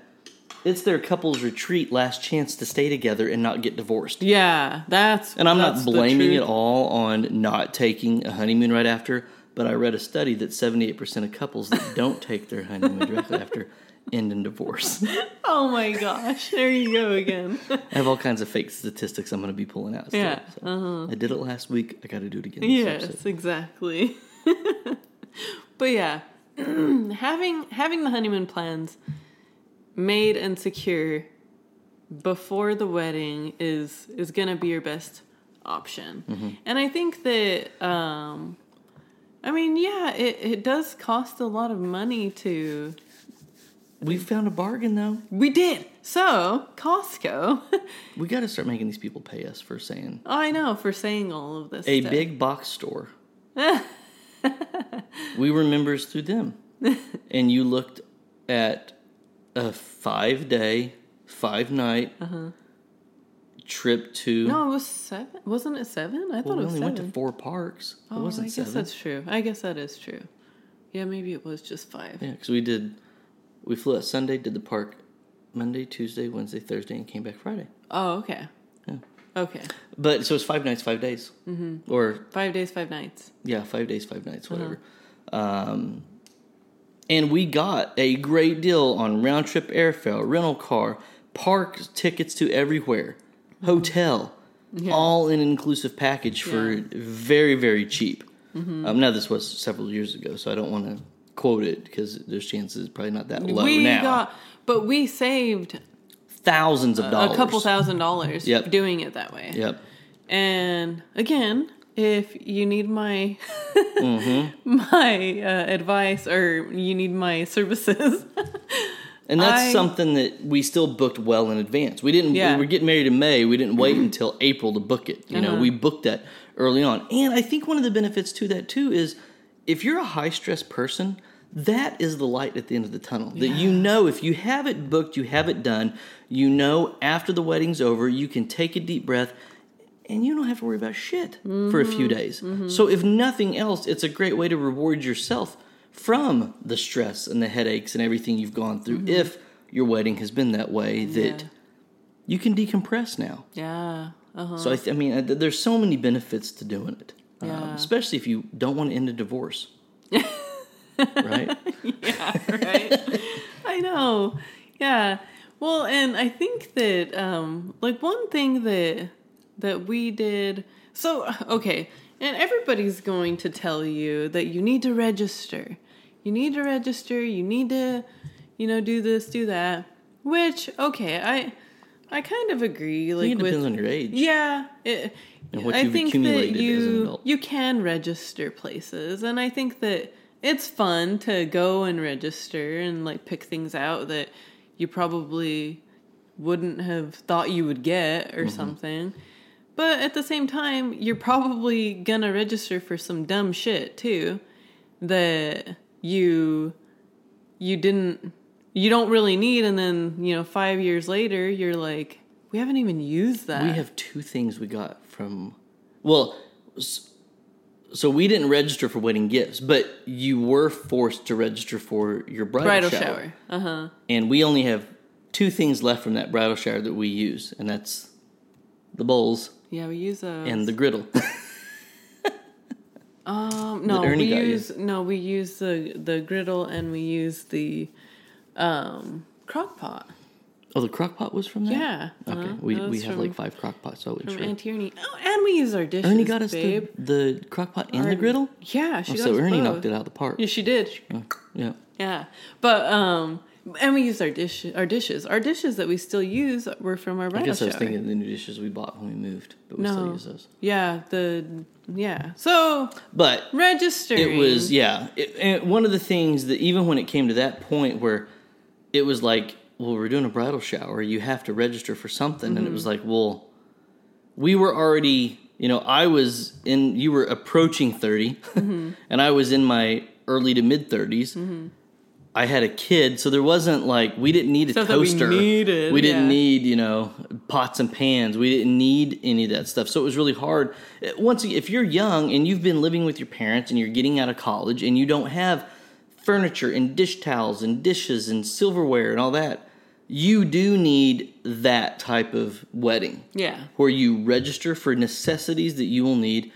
B: it's their couple's retreat, last chance to stay together and not get divorced.
A: yeah that's
B: And I'm
A: that's
B: not blaming it all on not taking a honeymoon right after, but I read a study that 78% of couples that don't take their honeymoon directly after end in divorce.
A: oh my gosh there you go again
B: I have all kinds of fake statistics I'm going to be pulling out. Still,
A: Yeah,
B: so. Uh-huh. I did it last week. I got to do it again.
A: Yes,
B: episode.
A: exactly. but yeah, having having the honeymoon plans made and secure before the wedding is is going to be your best option.
B: Mm-hmm.
A: And I think that um I mean, yeah, it it does cost a lot of money to
B: We found a bargain though.
A: We did. So, Costco.
B: We got to start making these people pay us for saying
A: I know for saying all of this.
B: a
A: stuff.
B: big box store. we were members through them, and you looked at a five day, five night trip to.
A: Uh-huh. No, it was seven. Wasn't it seven? I
B: well,
A: thought
B: we
A: it was
B: only
A: seven.
B: went to four parks. It
A: Oh,
B: wasn't
A: I guess
B: seven.
A: that's true. I guess that is true. Yeah, maybe it was just five.
B: Yeah, because we did. We flew out Sunday, did the park Monday, Tuesday, Wednesday, Thursday, and came back Friday.
A: Oh, okay.
B: Yeah.
A: Okay.
B: But so it's five nights, five days, mm-hmm. or
A: Five days, five nights.
B: yeah, five days, five nights,
A: Uh-huh.
B: whatever. Um, and we got a great deal on round trip airfare, rental car, park tickets to everywhere, hotel, all in an inclusive package for
A: Mm-hmm. Yeah. Mm-hmm.
B: very, very cheap. Um, now this was several years ago, so I don't want to quote it because there's chances probably not that low
A: we
B: now.
A: got, but we saved
B: Thousands of dollars.
A: a couple thousand dollars
B: Yep.
A: doing it that way.
B: Yep.
A: And again, if you need my
B: Mm-hmm.
A: my uh, advice or you need my services,
B: And that's
A: I-
B: something that we still booked well in advance. We didn't.
A: Yeah.
B: We were getting married in May. We didn't wait until April to book it. You know,
A: Uh-huh.
B: we booked that early on. And I think one of the benefits to that too is if you're a high stress person, that is the light at the end of the tunnel. That you know if you have it booked, you have it done, you know after the wedding's over, you can take a deep breath and you don't have to worry about shit for a few days. So if nothing else, it's a great way to reward yourself from the stress and the headaches and everything you've gone through if your wedding has been that way that
A: Yeah.
B: you can decompress now.
A: Yeah. Uh-huh.
B: So I, th- I mean, uh, th- there's so many benefits to doing it, um, especially if you don't want to end a divorce, right?
A: yeah, right. I know. Yeah. Well, and I think that um like one thing that that we did so okay, and everybody's going to tell you that you need to register. You need to register, you need to you know do this, do that, which okay, I I kind of agree like
B: it
A: with
B: depends on your age.
A: yeah, it,
B: And what
A: I
B: you've
A: think that
B: accumulated as an
A: you
B: adult.
A: you can register places, and I think that it's fun to go and register and like pick things out that you probably wouldn't have thought you would get or
B: Mm-hmm.
A: something. But at the same time, you're probably gonna register for some dumb shit too that you you didn't you don't really need and then you know five years later you're like we haven't even used that
B: We have two things we got from. Well, so we didn't register for wedding gifts, but you were forced to register for your bridal,
A: bridal
B: shower.
A: shower, uh-huh
B: And we only have two things left from that bridal shower that we use, and that's the bowls
A: yeah we use those
B: and the griddle.
A: um no we use no we use the the griddle and we use the um crock pot
B: oh, the crock pot was from that?
A: yeah
B: Okay.
A: uh-huh.
B: We, we have
A: from,
B: like five crock pots, so I wasn't
A: from
B: sure.
A: Ernie oh and we use our dishes
B: Ernie got us
A: babe
B: the, the crock pot and
A: Our-
B: the griddle?
A: yeah she
B: Oh,
A: got
B: so Ernie
A: both.
B: knocked it out of the park.
A: yeah she did
B: Oh, yeah.
A: Yeah, but um, and we used our dish, our dishes, our dishes that we still use were from our
B: I guess I was
A: shower.
B: thinking the new dishes we bought when we moved, but we still use those.
A: Yeah, the yeah. So
B: But
A: registering.
B: it was yeah it, and one of the things that even when it came to that point where it was like well we're doing a bridal shower you have to register for something and it was mm-hmm. like well we were already you know i was in you were approaching 30 mm-hmm. and i was in my early to mid 30s i had a kid so there wasn't like we didn't need a
A: Stuff that we
B: toaster.
A: needed,
B: we didn't
A: yeah.
B: need you know pots and pans. We didn't need any of that stuff. So it was really hard. Once if you're young and you've been living with your parents and you're getting out of college and you don't have furniture and dish towels and dishes and silverware and all that you do need that type of wedding.
A: Yeah.
B: where you register for necessities that you will need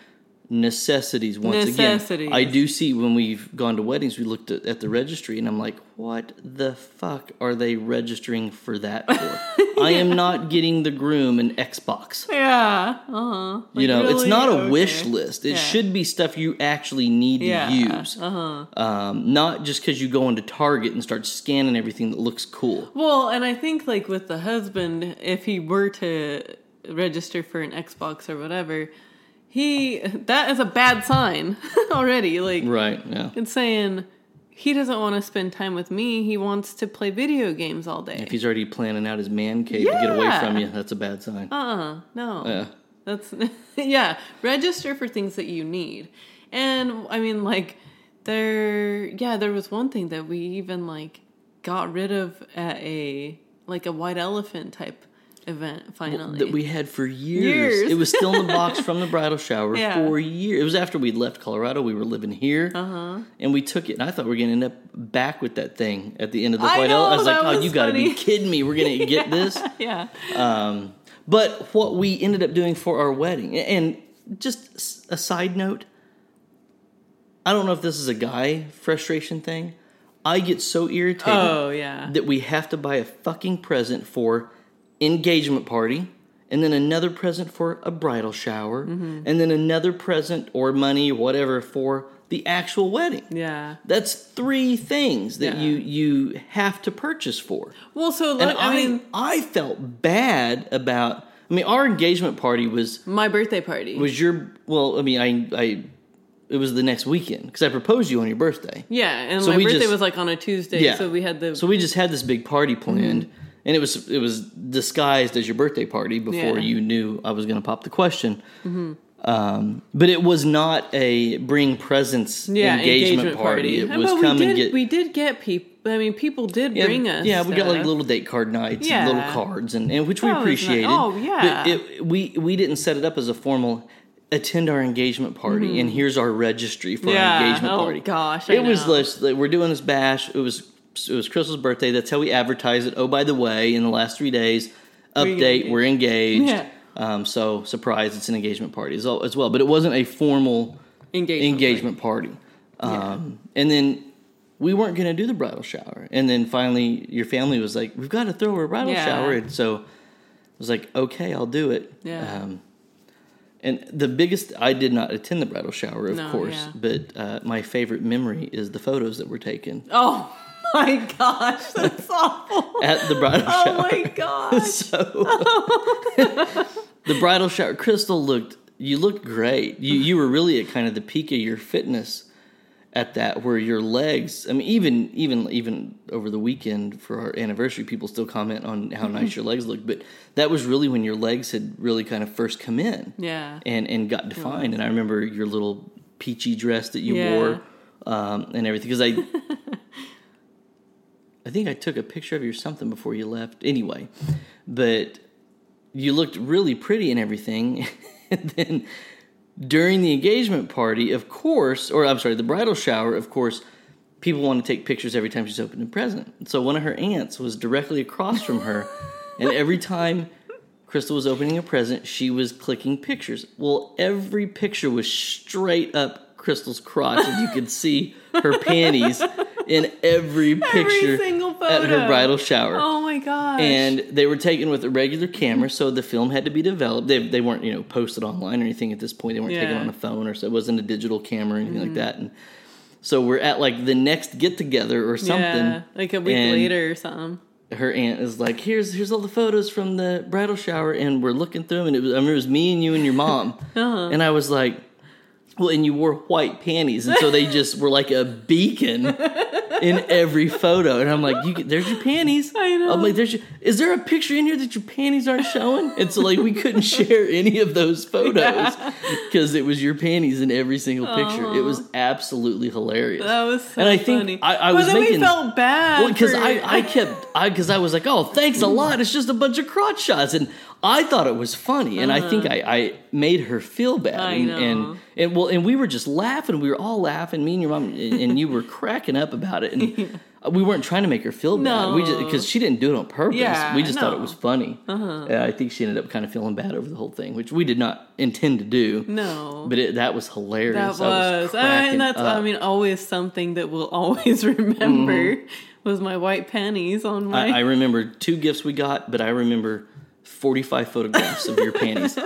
B: necessities once
A: Necessities.
B: again i do see when we've gone to weddings we looked at, at the registry and i'm like what the fuck are they registering for that for i am not getting the groom an xbox
A: Yeah. Uh huh.
B: you know it's not a wish list it
A: Yeah.
B: should be stuff you actually need to use
A: Uh huh.
B: um, not just because you go into target and start scanning everything that looks cool
A: Well, and I think like with the husband, if he were to register for an Xbox or whatever, he that is a bad sign already. Like
B: right yeah
A: it's saying he doesn't want to spend time with me. He wants to play video games all day.
B: if he's already planning out his man cave to get away from you that's a bad sign
A: Uh uh no.
B: yeah
A: That's yeah. Register for things that you need, and I mean like there. Yeah, there was one thing that we even like got rid of at a like a white elephant type event. Finally,
B: that we had for years.
A: Years.
B: It was still in the box from the bridal shower
A: Yeah.
B: for years. It was after we'd left Colorado. We were living here,
A: Uh-huh.
B: and we took it. And I thought we are going to end up back with that thing at the end of the
A: I
B: white
A: know.
B: I was like, "Oh,
A: was
B: you got to be kidding me! We're going to get this."
A: yeah.
B: Um, but what we ended up doing for our wedding, and just a side note, I don't know if this is a guy frustration thing. I get so irritated
A: Oh yeah.
B: that we have to buy a fucking present for engagement party and then another present for a bridal shower
A: Mm-hmm.
B: and then another present or money whatever for the actual wedding
A: yeah.
B: that's three things that
A: Yeah.
B: you you have to purchase for
A: Well, so look,
B: I,
A: I mean,
B: I felt bad about i mean our engagement party was
A: my birthday party.
B: was your well i mean i i it was the next weekend because i proposed you on your birthday
A: yeah, and
B: So
A: my birthday
B: just-
A: was like on a Tuesday,
B: Yeah.
A: so we had the
B: So we just had this big party planned, and it was it was disguised as your birthday party before
A: Yeah.
B: you knew I was going to pop the question. Um, but it was not a bring presents
A: Yeah,
B: engagement, party. It
A: Uh,
B: was
A: but
B: come
A: we did,
B: and get.
A: We did get people. I mean, people did
B: yeah,
A: bring us.
B: yeah, we got like little date card nights, and little cards, and, and which we
A: was nice.
B: appreciated.
A: Oh, yeah.
B: but it, we we didn't set it up as a formal attend our engagement party, and here's our registry for
A: Mm-hmm. Yeah.
B: our engagement
A: Oh,
B: party.
A: gosh, I
B: it was
A: know.
B: this, like, we're doing this bash. It was it was Crystal's birthday. That's how we advertise it. Oh, by the way, in the last three days, update we're engaged.
A: Yeah.
B: Um, so surprise, it's an engagement party as well, as well. But it wasn't a formal
A: engagement.
B: engagement party. Um, And then we weren't going to do the bridal shower. And then finally, your family was like, "We've got to throw a bridal
A: Yeah.
B: shower." And so I was like, "Okay, I'll do it."
A: Yeah.
B: Um, and the biggest, I did not attend the bridal shower, of
A: No,
B: course,
A: yeah.
B: but uh, my favorite memory is the photos that were taken
A: Oh my gosh, that's awful.
B: at the bridal
A: Oh
B: shower.
A: my gosh.
B: so the bridal shower, Crystal looked. You looked great. You you were really at kind of the peak of your fitness at that, where your legs. I mean, even even even over the weekend for our anniversary, people still comment on how nice your legs look. But that was really when your legs had really kind of first come in.
A: Yeah.
B: and and got defined. And I remember your little peachy dress that you
A: Yeah.
B: wore um, and everything because I. I think I took a picture of you or something before you left. Anyway, but you looked really pretty and everything. and then during the engagement party, of course, or I'm sorry, the bridal shower, of course, people want to take pictures every time she's opening a present. So one of her aunts was directly across from her, and every time Crystal was opening a present, she was clicking pictures. Well, every picture was straight up Crystal's crotch, and you could see her panties in every picture
A: single
B: at her bridal shower
A: Oh my gosh.
B: and they were taken with a regular camera, so the film had to be developed. They, they weren't, you know, posted online or anything at this point. They weren't taken
A: Yeah. Mm-hmm.
B: on a phone or so it wasn't a digital camera or anything like that. And so we're at like the next get together or something.
A: Yeah, like a week later or something.
B: Her aunt is like, "Here's here's all the photos from the bridal shower," and we're looking through them, and it was I remember it was me and you and your mom,
A: Uh-huh.
B: and I was like. Well, and you wore white panties, and so they just were like a beacon in every photo. And I'm like, you, there's your panties.
A: I know.
B: I'm like, there's your, is there a picture in here that your panties aren't showing? And so like we couldn't share any of those photos because it was your panties in every single picture. It was absolutely hilarious.
A: That was so
B: and I think
A: funny.
B: I, I was
A: then
B: making
A: we felt bad.
B: because
A: for-
B: I, I kept I because I was like, oh, thanks a lot. It's just a bunch of crotch shots, and I thought it was funny, and I think I, I made her feel bad,
A: Uh-huh.
B: And, and and well, and we were just laughing. We were all laughing. Me and your mom, and, and you were cracking up about it, and we weren't trying to make her feel bad. We just because she didn't do it on purpose.
A: Yeah,
B: we just thought it was funny. Uh-huh. I think she ended up kind of feeling bad over the whole thing, which we did not intend to do.
A: no.
B: But it, that was hilarious.
A: that
B: I
A: was,
B: cracking
A: and that's I mean always something that we'll always remember was my white panties on my
B: I, I remember two gifts we got, but I remember 45 photographs of your panties.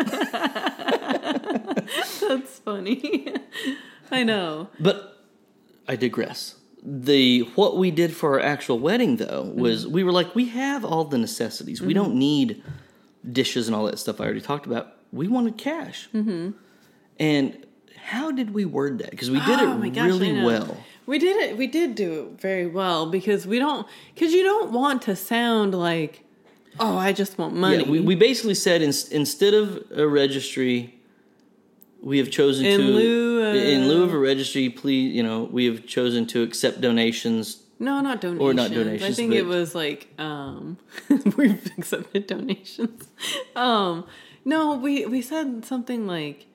A: That's funny. I know.
B: But I digress. The what we did for our actual wedding though was we were like we have all the necessities. We don't need dishes and all that stuff I already talked about. We wanted cash. Mm-hmm. And how did we word that? Because we did
A: Oh
B: it
A: gosh,
B: really well.
A: We did it. We did do it very well because we don't because you don't want to sound like oh I just want money.
B: Yeah, we, we basically said in, instead of a registry, we have chosen
A: In
B: to
A: lieu of-
B: in lieu of a registry. Please, you know, we have chosen to accept donations.
A: no, not donations.
B: Or not donations.
A: I think it was like um we've accepted donations. Um no, we we said something like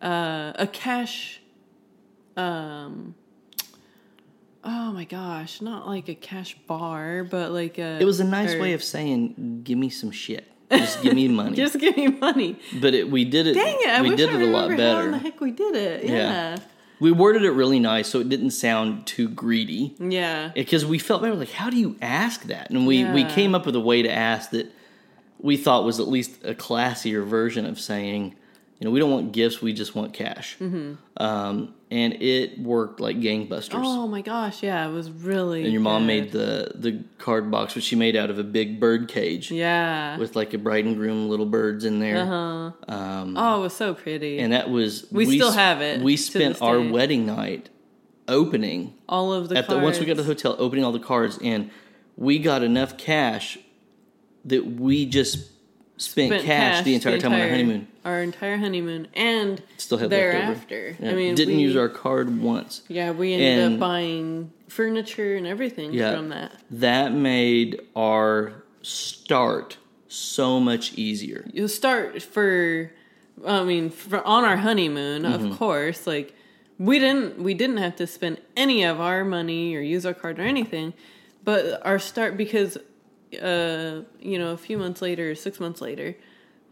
A: uh a cash um oh my gosh, not like a cash bar, but like a
B: It was a nice
A: or-
B: way of saying, "Give me some shit. Just give me money."
A: just give me money.
B: but it, we did it.
A: Dang it! I
B: we
A: wish
B: did
A: I
B: it a lot
A: How the
B: better.
A: heck we did it?
B: Yeah.
A: Yeah,
B: We worded it really nice, so it didn't sound too greedy.
A: yeah,
B: Because we felt we were like, how do you ask that? And we we came up with a way to ask that we thought was at least a classier version of saying, you know, we don't want gifts, we just want cash.
A: Mm-hmm.
B: Um, and it worked like gangbusters.
A: Oh my gosh! Yeah, it was really.
B: and your mom
A: good.
B: made the the card box, which she made out of a big bird cage
A: Yeah.
B: with like a bride and groom little birds in there.
A: uh-huh.
B: Um,
A: Oh, it was so pretty.
B: and that was
A: We still
B: s-
A: have it
B: We spent our wedding night opening
A: all of the
B: at the once we got to the hotel, opening all the cards, and we got enough cash that we just spent,
A: spent
B: cash, the entire time on our honeymoon.
A: Our entire honeymoon and
B: Still had
A: thereafter.
B: Yeah.
A: I mean,
B: didn't
A: we,
B: use our card once.
A: Yeah, we ended
B: and-
A: up buying furniture and everything
B: Yeah.
A: from that.
B: That made our start so much easier.
A: You start for, I mean, for, on our honeymoon,
B: Mm-hmm.
A: of course. Like we didn't, we didn't have to spend any of our money or use our card or anything, but our start because, uh, you know, a few months later, six months later,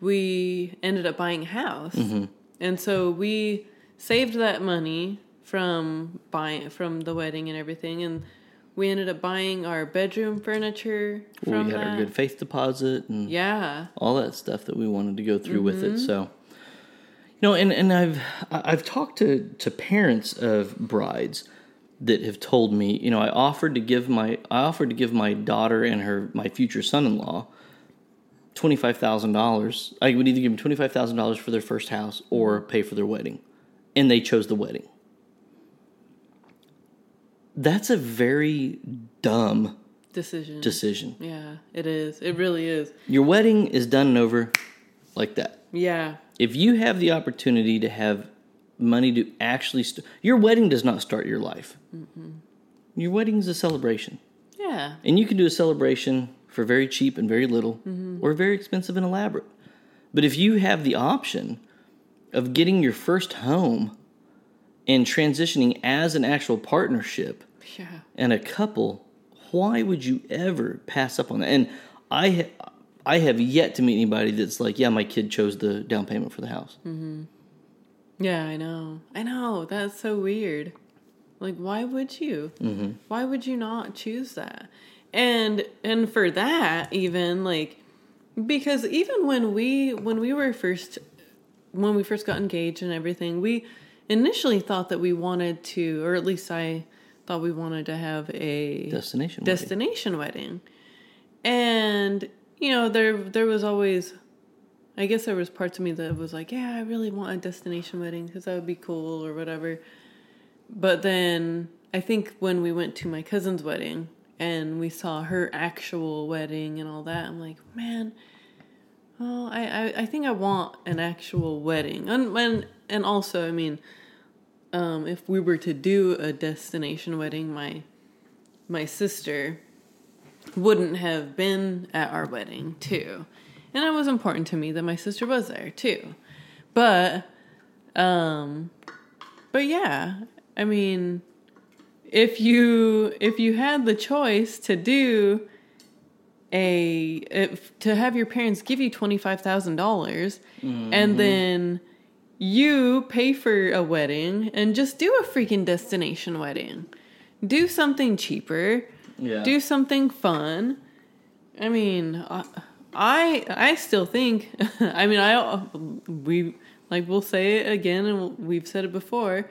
A: we ended up buying a house,
B: Mm-hmm.
A: and so we saved that money from buying from the wedding and everything, and we ended up buying our bedroom furniture from
B: we had
A: that.
B: our good faith deposit and
A: yeah,
B: all that stuff that we wanted to go through with
A: Mm-hmm.
B: it. So, you know, and, and I've I've talked to to parents of brides that have told me, you know, I offered to give my I offered to give my daughter and her my future son-in-law twenty five thousand dollars. I would either give them twenty five thousand dollars for their first house or pay for their wedding, and they chose the wedding. That's a very dumb
A: decision.
B: decision.
A: Yeah, it is. It really is.
B: Your wedding is done and over like that.
A: Yeah.
B: If you have the opportunity to have money to actually, st- your wedding does not start your life. Your wedding is a celebration,
A: Yeah.
B: and you can do a celebration for very cheap and very little,
A: Mm-hmm.
B: or very expensive and elaborate. But if you have the option of getting your first home and transitioning as an actual partnership,
A: Yeah.
B: and a couple, why would you ever pass up on that? And I, ha- I have yet to meet anybody that's like, yeah, my kid chose the down payment for the house.
A: Yeah, I know. I know. That's so weird. Like, why would you? Mm-hmm. Why would you not choose that? And and for that, even like, because even when we when we were first when we first got engaged and everything, we initially thought that we wanted to, or at least I thought we wanted to have a
B: Destination. wedding.
A: destination wedding. And you know, there there was always I guess there was parts of me that was like, yeah, I really want a destination wedding cuz that would be cool or whatever. But then I think when we went to my cousin's wedding and we saw her actual wedding and all that, I'm like, man, oh, I, I, I think I want an actual wedding. And, and, and also, I mean, um, if we were to do a destination wedding, my my sister wouldn't have been at our wedding too. And it was important to me that my sister was there too. But um but yeah, I mean if you if you had the choice to do a if, to have your parents give you $25,000 and then you pay for a wedding and just do a freaking destination wedding. Do something cheaper.
B: Yeah.
A: Do something fun. I mean, I I, still think. I mean, I we like we'll say it again, and we've said it before.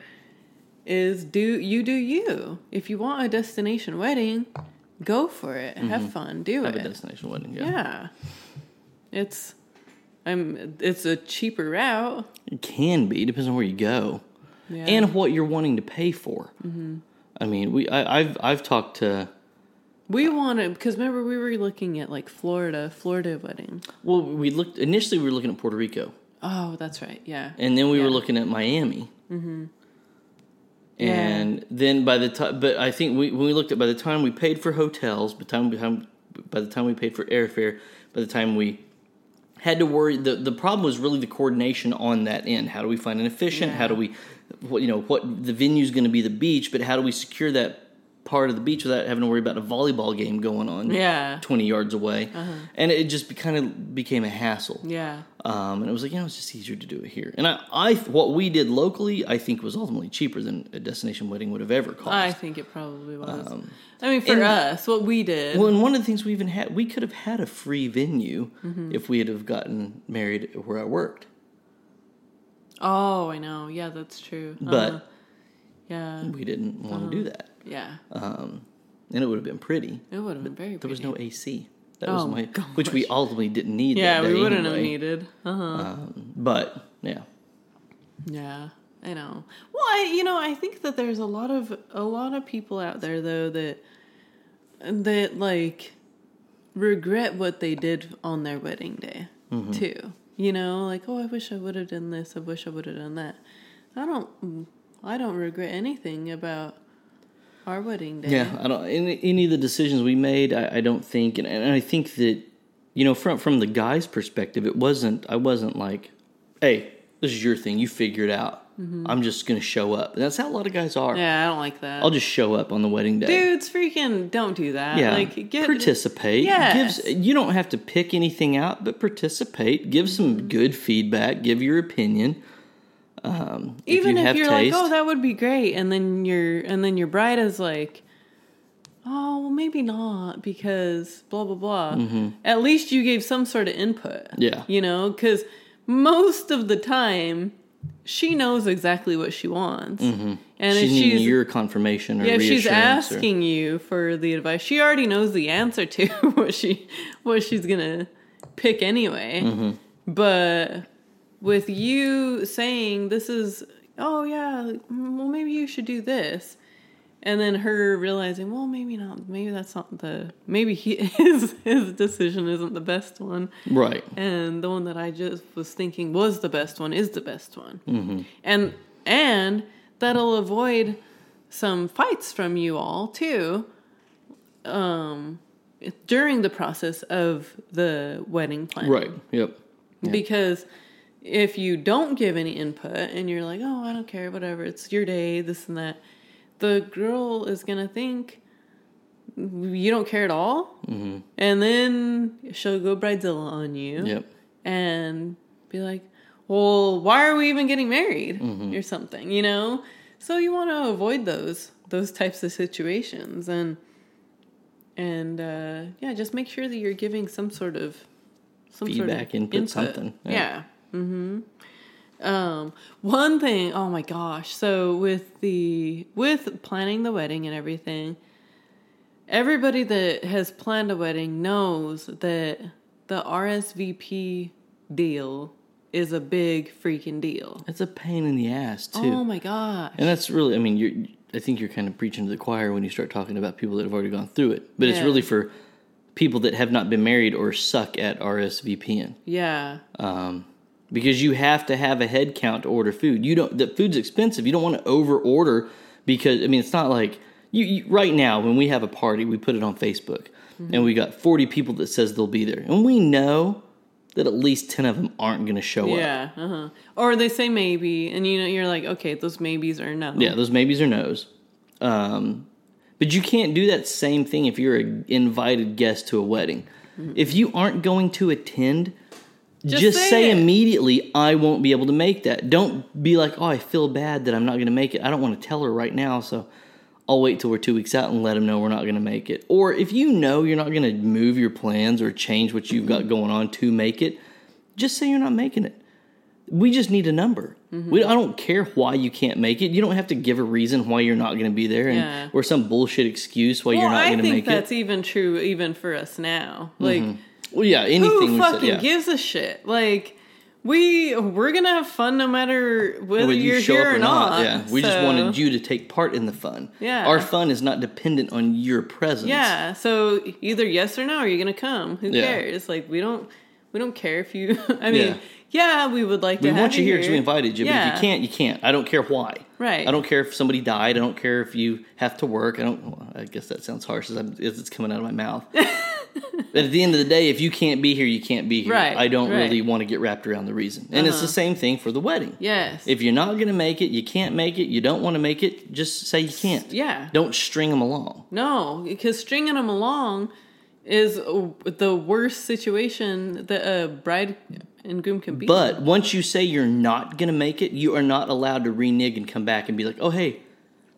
A: Is do you do you? If you want a destination wedding, go for it. Have fun. Do
B: Mm-hmm. Have a
A: it.
B: destination wedding. Yeah.
A: Yeah. It's I'm it's a cheaper route.
B: It can be, depends on where you go.
A: Yeah.
B: And what you're wanting to pay for. Mm-hmm. I mean, we I, I've I've talked to
A: we wanted because remember we were looking at like Florida, Florida wedding.
B: well, we looked initially we were looking at Puerto Rico.
A: Oh, that's right. Yeah.
B: and then we were looking at Miami. Mm-hmm. And then by the time, but I think we when we looked at by the time we paid for hotels, by the time we by the time we paid for airfare, by the time we had to worry, the the problem was really the coordination on that end. How do we find an efficient? How do we, what you know, what the venue's going to be the beach, but how do we secure that part of the beach without having to worry about a volleyball game going on?
A: Yeah.
B: twenty yards away, and it just be, kind of became a hassle.
A: Yeah.
B: Um, and it was like, you know, it's just easier to do it here. And I, I, what we did locally, I think was ultimately cheaper than a destination wedding would have ever cost.
A: I think it probably was. I mean, for
B: and-
A: us, what we did.
B: well, and one of the things we even had, we could have had a free venue
A: Mm-hmm.
B: if we had have gotten married where I worked.
A: oh, I know. Yeah, that's true.
B: But
A: Uh, yeah,
B: we didn't want
A: Uh-huh.
B: to do that.
A: Yeah,
B: Um, and it would have been pretty.
A: it would have been very.
B: There was no AC. That
A: Oh,
B: was my,
A: gosh.
B: which we ultimately didn't need.
A: Yeah,
B: that
A: we wouldn't have needed. Uh huh.
B: Um, but yeah,
A: Yeah, I know. Well, I you know I think that there's a lot of a lot of people out there though that that like regret what they did on their wedding day. too. You know, like oh, I wish I would have done this. I wish I would have done that. I don't. I don't regret anything about our wedding day.
B: Yeah, I don't. Any, any of the decisions we made, I, I don't think, and, and I think that, you know, from from the guy's perspective, it wasn't. I wasn't like, hey, this is your thing. You figure it out. I'm just gonna show up. That's how a lot of guys are.
A: Mm-hmm. Yeah, I don't like that.
B: I'll just show up on the wedding day.
A: Dudes, freaking don't do that.
B: yeah,
A: like get
B: participate.
A: Yes.
B: Gives you don't have to pick anything out, but participate. Give
A: Mm-hmm.
B: some good feedback. Give your opinion. Um,
A: even
B: if, you
A: if
B: taste,
A: like, oh, that would be great, and then your and then your bride is like, oh, well, maybe not because blah blah blah. At least you gave some sort of input.
B: Mm-hmm. Yeah.
A: you know, because most of the time she knows exactly what she wants, and
B: she's needing
A: she's
B: your confirmation or
A: yeah, she's
B: reassurance or-
A: asking you for the advice, she already knows the answer to what she what she's gonna pick anyway.
B: Mm-hmm.
A: But with you saying this is oh yeah, well maybe you should do this, and then her realizing well maybe not, maybe that's not the maybe he, his his decision isn't the best one,
B: right.
A: and the one that I just was thinking was the best one is the best one,
B: Mm-hmm.
A: and and that'll avoid some fights from you all too, um, during the process of the wedding planning,
B: Right. Yep.
A: Because if you don't give any input and you're like, oh, I don't care, whatever, it's your day, this and that, the girl is gonna think you don't care at all,
B: Mm-hmm.
A: and then she'll go bridezilla on you
B: Yep.
A: and be like, "Well, why are we even getting married?"
B: Mm-hmm.
A: or something, you know. So you want to avoid those those types of situations, and and uh, yeah, just make sure that you're giving some sort of some
B: Feedback,
A: sort of
B: input, something. Yeah.
A: Yeah. Mm-hmm. Um, one thing. Oh my gosh. So with the with planning the wedding and everything, everybody that has planned a wedding knows that the RSVP deal is a big freaking deal.
B: It's a pain in the ass too.
A: Oh my gosh.
B: And that's really, I mean, you're, I think you're kind of preaching to the choir when you start talking about people that have already gone through it. But it's really for people that have not been married or suck at RSVPing.
A: Yeah.
B: Um, because you have to have a head count to order food. You don't, the food's expensive. You don't want to over order because, I mean, it's not like you, you right now when we have a party, we put it on Facebook and we got 40 people that says they'll be there. And we know that at least 10 of them aren't going to show up.
A: Yeah. Uh-huh. Or they say maybe, and you know you're like, okay, those maybes are no.
B: Yeah, those maybes are no's. Um, but you can't do that same thing if you're an invited guest to a wedding. If you aren't going to attend, just,
A: Just say
B: say, immediately, I won't be able to make that. Don't be like, oh, I feel bad that I'm not going to make it. I don't want to tell her right now, so I'll wait till we're two weeks out and let them know we're not going to make it. Or if you know you're not going to move your plans or change what you've got going on to make it, just say you're not making it. We just need a number.
A: Mm-hmm.
B: We, I don't care why you can't make it. You don't have to give a reason why you're not going to be there, and
A: Yeah.
B: or some bullshit excuse why
A: Well,
B: you're not going to
A: think
B: make
A: that's even true even for us now. Like,
B: Well, yeah, anything.
A: who
B: we said,
A: fucking
B: yeah.
A: gives a shit? Like, we we're gonna have fun no matter whether
B: Whether you
A: you're
B: show
A: here or
B: or
A: not.
B: Yeah, we just wanted you to take part in the fun.
A: Yeah.
B: our fun is not dependent on your presence.
A: Yeah. So either yes or no, are you gonna come? Who
B: Yeah.
A: cares? Like, we don't we don't care if you. I mean,
B: Yeah.
A: yeah, we would like
B: we
A: to have
B: want you here because we invited you. But
A: Yeah.
B: if you can't, you can't. I don't care why.
A: Right.
B: I don't care if somebody died. I don't care if you have to work. I don't. Well, I guess that sounds harsh as, I'm, as it's coming out of my mouth. but at the end of the day, if you can't be here, you can't be here.
A: Right,
B: I don't
A: right.
B: really want to get wrapped around the reason. And it's the uh-huh. same thing for the wedding.
A: Yes.
B: If you're not going to make it, you can't make it, you don't want to make it, just say you can't.
A: yeah.
B: Don't string them along.
A: No, because stringing them along is the worst situation that a bride and groom can be.
B: But once you say you're not going to make it, you are not allowed to renege and come back and be like, oh, hey,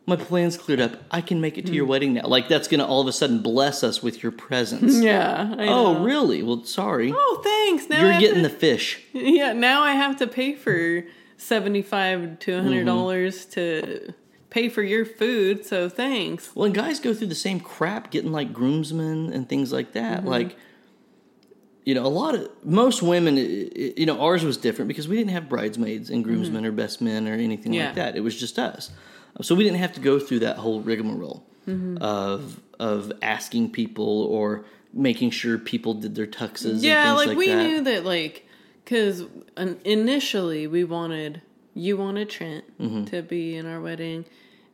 B: my plan's cleared up. I can make it to your
A: Hmm.
B: wedding now. Like, that's going to all of a sudden bless us with your presence.
A: yeah. I
B: oh,
A: know.
B: really? Well, sorry.
A: Oh, thanks. Now
B: you're getting
A: to-
B: the fish.
A: Yeah, now I have to pay for seventy-five to hundred
B: Mm-hmm.
A: dollars to pay for your food. So thanks.
B: Well, and guys go through the same crap getting like groomsmen and things like that.
A: Mm-hmm.
B: Like, you know, a lot of most women, you know, ours was different because we didn't have bridesmaids and groomsmen or best men or anything
A: Mm-hmm. Yeah.
B: like that. It was just us, so we didn't have to go through that whole rigmarole
A: Mm-hmm.
B: of of asking people or making sure people did their tuxes.
A: yeah,
B: and things
A: like,
B: like
A: we
B: that.
A: knew that like because initially we wanted you wanted Trent
B: Mm-hmm.
A: to be in our wedding,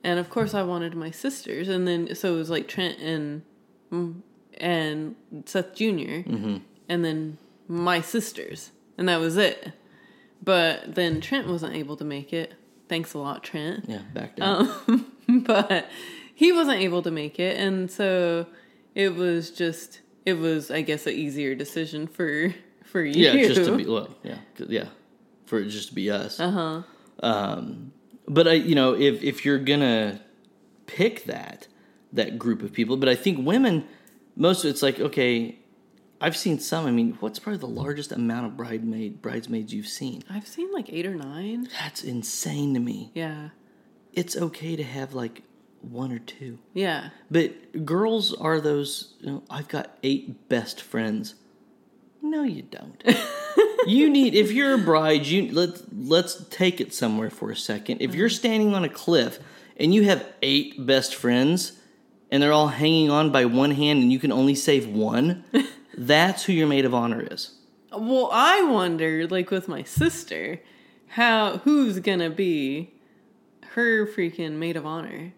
A: and of course I wanted my sisters, and then so it was like Trent and and Seth junior
B: Mm-hmm.
A: and then my sisters, and that was it. But then Trent wasn't able to make it. Thanks a lot, Trent.
B: Yeah, back down.
A: Um, but he wasn't able to make it, and so it was just it was I guess an easier decision for for you.
B: yeah, just to be well, yeah, yeah, for it just to be us.
A: uh huh.
B: Um, but I, you know, if if you're gonna pick that that group of people, but I think women, most of it's like okay. I've seen some. I mean, what's probably the largest amount of bridesmaid bridesmaids you've seen?
A: I've seen like eight or nine.
B: That's insane to me.
A: Yeah,
B: It's okay to have like one or two.
A: yeah,
B: But girls are those, you know, I've got eight best friends. No, you don't. you need if you're a bride, you let's let's take it somewhere for a second. If you're standing on a cliff and you have eight best friends and they're all hanging on by one hand and you can only save one, that's who your maid of honor is.
A: Well, I wonder, like with my sister, how who's gonna be her freaking maid of honor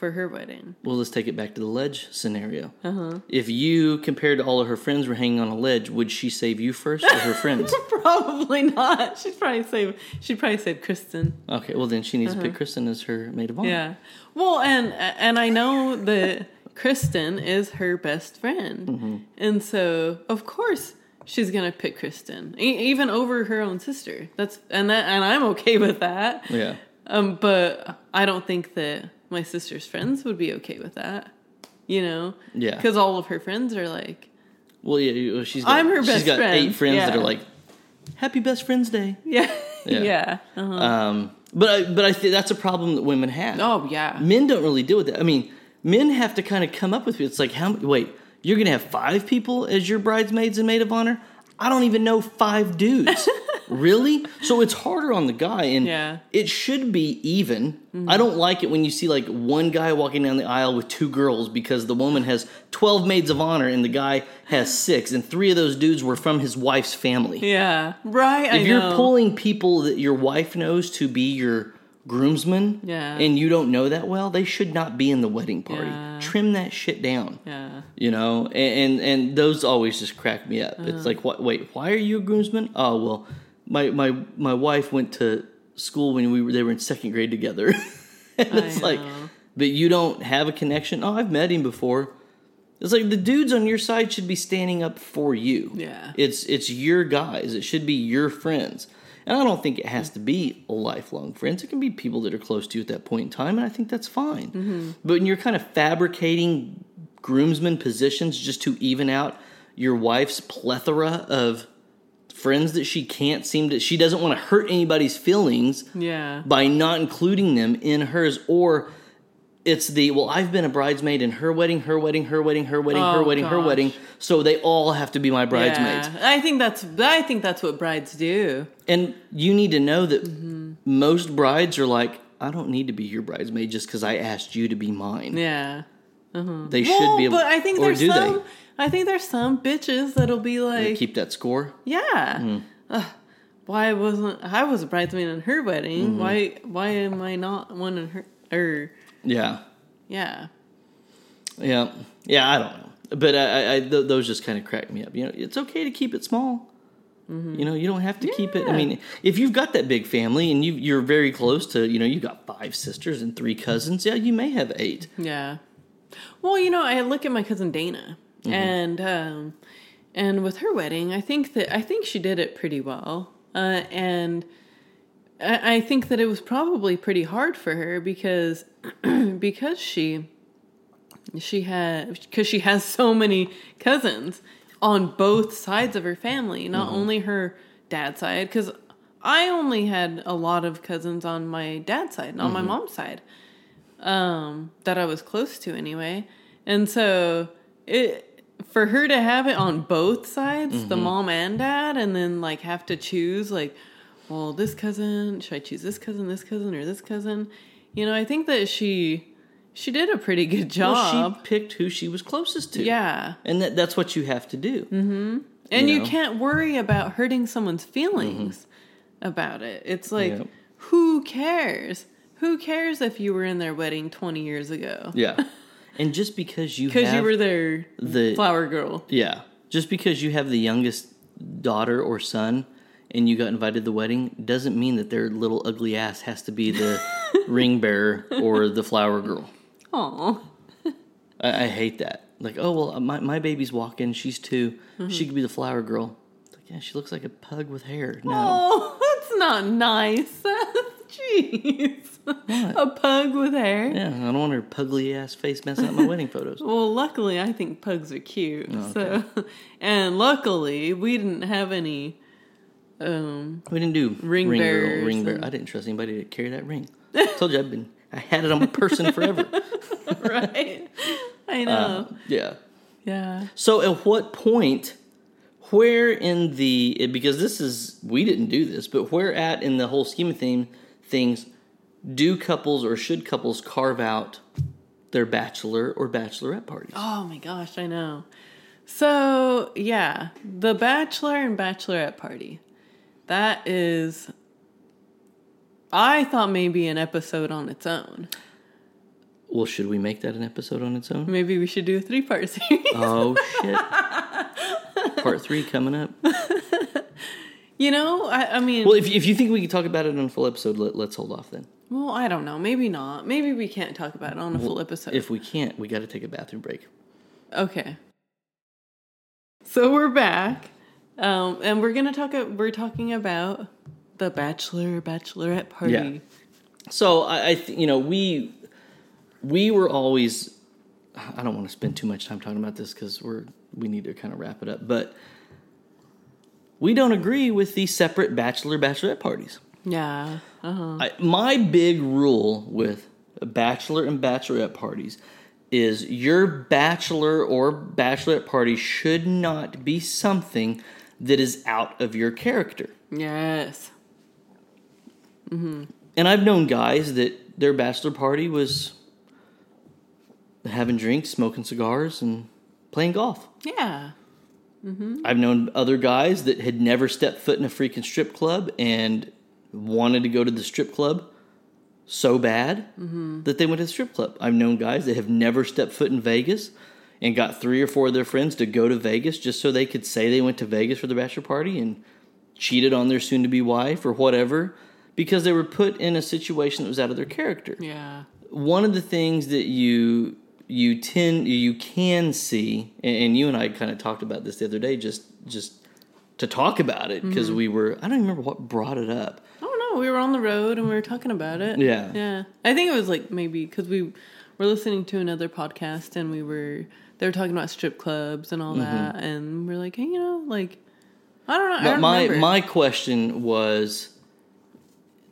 A: for her wedding?
B: Well, let's take it back to the ledge scenario. Uh-huh. If you, compared to all of her friends, were hanging on a ledge, would she save you first or her friends?
A: Probably not. She'd probably save. She'd probably save Kristen.
B: Okay, well then she needs to pick Kristen as her maid of honor.
A: Yeah. Well, and and I know that Kristen is her best friend,
B: Mm-hmm.
A: and so of course she's gonna pick Kristen, e- even over her own sister. That's and that and I'm okay with that.
B: Yeah.
A: Um, but I don't think that my sister's friends would be okay with that. You know.
B: Yeah.
A: Because all of her friends are like,
B: Well, yeah, she's got,
A: I'm her
B: she's
A: best
B: got
A: friend,
B: eight friends that are like, "Happy Best Friends Day."
A: yeah,
B: Yeah.
A: yeah. Uh-huh.
B: Um, but I, but I think that's a problem that women have.
A: Oh yeah.
B: Men don't really deal with that. I mean, men have to kind of come up with it. It's like, how? Wait, you're gonna have five people as your bridesmaids and maid of honor? I don't even know five dudes. really? So it's harder on the guy, and
A: Yeah.
B: it should be even. I mm-hmm. don't like it when you see like one guy walking down the aisle with two girls because the woman has twelve maids of honor and the guy has six, and three of those dudes were from his wife's family.
A: Yeah. Right. I
B: If you're
A: know.
B: pulling people that your wife knows to be your groomsmen,
A: Yeah.
B: and you don't know that well, they should not be in the wedding party.
A: Yeah.
B: Trim that shit down.
A: Yeah.
B: You know, and, and and those always just crack me up.
A: Uh-huh.
B: It's like, what? Wait, why are you a groomsman? Oh well, my my my wife went to school when we were they were in second grade together. and it's like, but you don't have a connection. Oh, I've met him before. It's like the dudes on your side should be standing up for you.
A: Yeah.
B: It's it's your guys. It should be your friends. And I don't think it has to be lifelong friends. It can be people that are close to you at that point in time, and I think that's fine.
A: Mm-hmm.
B: But when you're kind of fabricating groomsmen positions just to even out your wife's plethora of friends that she can't seem to, she doesn't want to hurt anybody's feelings
A: Yeah.
B: by not including them in hers or it's the well i've been a bridesmaid in her wedding her wedding her wedding her wedding her
A: Oh,
B: wedding her wedding so they all have to be my bridesmaids
A: Yeah. I think that's I think that's what brides do.
B: and you need to know that
A: Mm-hmm.
B: most brides are like i don't need to be your bridesmaid just because i asked you to be mine
A: Yeah.
B: they
A: Well,
B: should be able
A: but I think there's some. I think there's some bitches that'll be
B: they
A: like,
B: keep that score
A: yeah. Ugh, why wasn't I was a bridesmaid in her wedding?
B: Mm-hmm.
A: Why why am I not one in her? Or
B: yeah
A: yeah,
B: yeah yeah i don't know but i, I, I th- those just kind of crack me up you know it's okay to keep it small You know, you don't have to keep it. I mean, if you've got that big family and you you're very close to, you know, you got five sisters and three cousins, yeah, you may have eight.
A: yeah. Well, you know, I look at my cousin Dana,
B: Mm-hmm.
A: and um, and with her wedding, I think that I think she did it pretty well, uh, and I, I think that it was probably pretty hard for her because because she she had because she has so many cousins on both sides of her family not mm-hmm. only her dad's side because i only had a lot of cousins on my dad's side not my mm-hmm. mom's side um that i was close to anyway. And so it for her to have it on both sides the mm-hmm. mom and dad and then like have to choose like well this cousin should i choose this cousin this cousin or this cousin you know i think that she she did a pretty good
B: Well,
A: job.
B: she picked who she was closest to.
A: yeah.
B: And that, that's what you have to do. Mm-hmm.
A: And
B: You
A: you,
B: know?
A: can't worry about hurting someone's feelings mm-hmm. about it. It's like,
B: Yep.
A: who cares? Who cares if you were in their wedding 20 years ago?
B: Yeah. and just because you
A: Because you were their
B: the-
A: flower girl.
B: Yeah. Just because you have the youngest daughter or son and you got invited to the wedding doesn't mean that their little ugly ass has to be the ring bearer or the flower girl.
A: Aw.
B: I, I hate that. Like, oh, well, my, my baby's walking. She's 2
A: Mm-hmm.
B: She could be the flower girl. It's like, yeah, she looks like a pug with hair. No.
A: Oh, that's not nice. Jeez. A pug with hair.
B: Yeah, I don't want her pugly ass face messing up my wedding photos.
A: Well, luckily, I think pugs are cute.
B: Oh,
A: So, and luckily, we didn't have any. Um,
B: We didn't do
A: Ring
B: girl,
A: bearers
B: ring bearer. I didn't trust anybody to carry that ring. I told you I've been, I had it on my person forever.
A: right? I know.
B: Uh, yeah.
A: yeah.
B: So at what point, where in the because this is we didn't do this, but where at in the whole scheme of thing, things do couples or should couples carve out their bachelor or bachelorette parties?
A: Oh my gosh, I know. So, yeah, the bachelor and bachelorette party. That is. I thought maybe an episode on its own.
B: Well, should we make that an episode on its own?
A: Maybe we should do a three part series.
B: Oh shit! Part three coming up.
A: You know, I, I mean,
B: Well, if if you think we can talk about it on a full episode, let, let's hold off then.
A: well, I don't know. Maybe not. Maybe we can't talk about it on a full episode.
B: If we can't, we got to take a bathroom break.
A: Okay. So we're back, um, and we're gonna talk. We're talking about the bachelor bachelorette party.
B: Yeah. So I, I th- you know, we we were always. I don't want to spend too much time talking about this because we're we need to kind of wrap it up, but we don't agree with the separate bachelor bachelorette parties.
A: Yeah. Uh-huh.
B: I, my big rule with bachelor and bachelorette parties is your bachelor or bachelorette party should not be something that is out of your character.
A: Yes. Mm-hmm.
B: And I've known guys that their bachelor party was having drinks, smoking cigars, and playing golf.
A: Yeah. Mm-hmm.
B: I've known other guys that had never stepped foot in a freaking strip club and wanted to go to the strip club so bad mm-hmm. that they went to the strip club. I've known guys that have never stepped foot in Vegas and got three or four of their friends to go to Vegas just so they could say they went to Vegas for the bachelor party and cheated on their soon to be wife or whatever because they were put in a situation that was out of their character
A: Yeah.
B: one of the things that you you tend you can see and you and I kind of talked about this the other day just just to talk about it because mm-hmm. we were I don't remember what brought it up.
A: I don't know. We were on the road and we were talking about it.
B: Yeah.
A: Yeah. I think it was like maybe because we were listening to another podcast and we were they were talking about strip clubs and all mm-hmm. that and we're like, hey, you know, like I don't know.
B: But
A: don't
B: my
A: remember.
B: my question was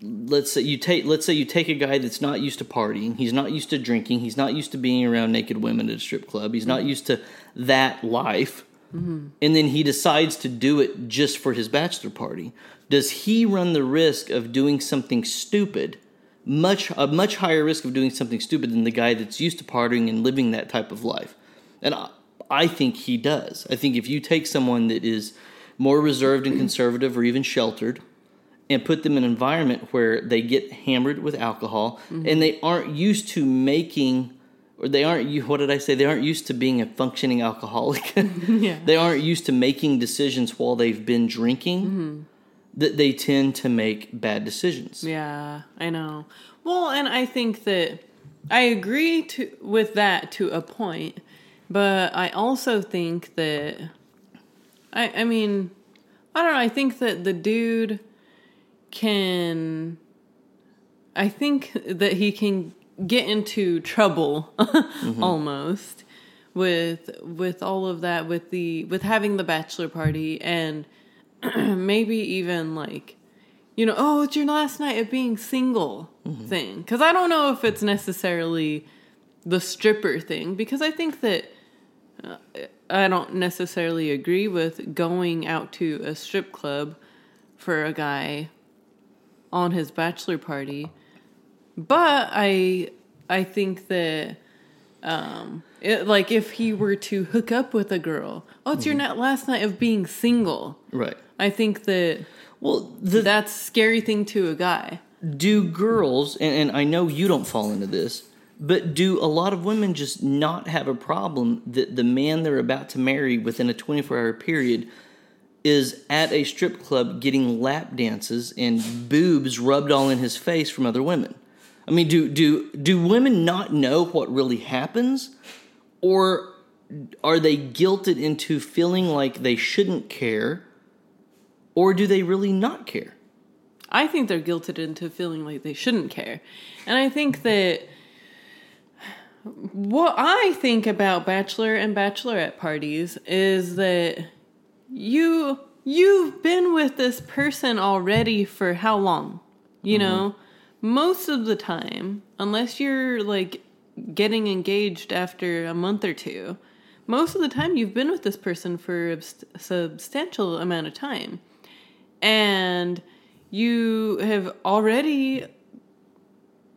B: let's say you take let's say you take a guy that's not used to partying, he's not used to drinking, he's not used to being around naked women at a strip club, he's not mm-hmm. used to that life. Mm-hmm. And then he decides to do it just for his bachelor party. Does he run the risk of doing something stupid? Much a much higher risk of doing something stupid than the guy that's used to partying and living that type of life. And I, I think he does. I think if you take someone that is more reserved and conservative or even sheltered and put them in an environment where they get hammered with alcohol mm-hmm. and they aren't used to making or they aren't you what did I say they aren't used to being a functioning alcoholic
A: yeah.
B: they aren't used to making decisions while they've been drinking mm-hmm. that they tend to make bad decisions
A: Yeah, I know. Well, and I think that I agree to with that to a point, but I also think that I I mean, I don't know, I think that the dude can I think that he can get into trouble mm-hmm. almost with with all of that with the with having the bachelor party and maybe even like you know oh it's your last night of being single mm-hmm. thing. Because i don't know if it's necessarily the stripper thing because i think that i don't necessarily agree with going out to a strip club for a guy on his bachelor party but i I think that, um, it, like if he were to hook up with a girl, oh, it's your
B: Mm-hmm.
A: night, last night of being single.
B: Right.
A: I think that
B: Well, the,
A: that's a scary thing to a guy.
B: do girls and, and i know you don't fall into this but do a lot of women just not have a problem that the man they're about to marry within a 24 hour period is at a strip club getting lap dances and boobs rubbed all in his face from other women? I mean do do do women not know what really happens? Or are they guilted into feeling like they shouldn't care? Or do they really not care?
A: I think they're guilted into feeling like they shouldn't care. And I think that what I think about bachelor and bachelorette parties is that you you've been with this person already for how long? You mm-hmm. know, most of the time, unless you're like getting engaged after a month or two, most of the time you've been with this person for a substantial amount of time. And you have already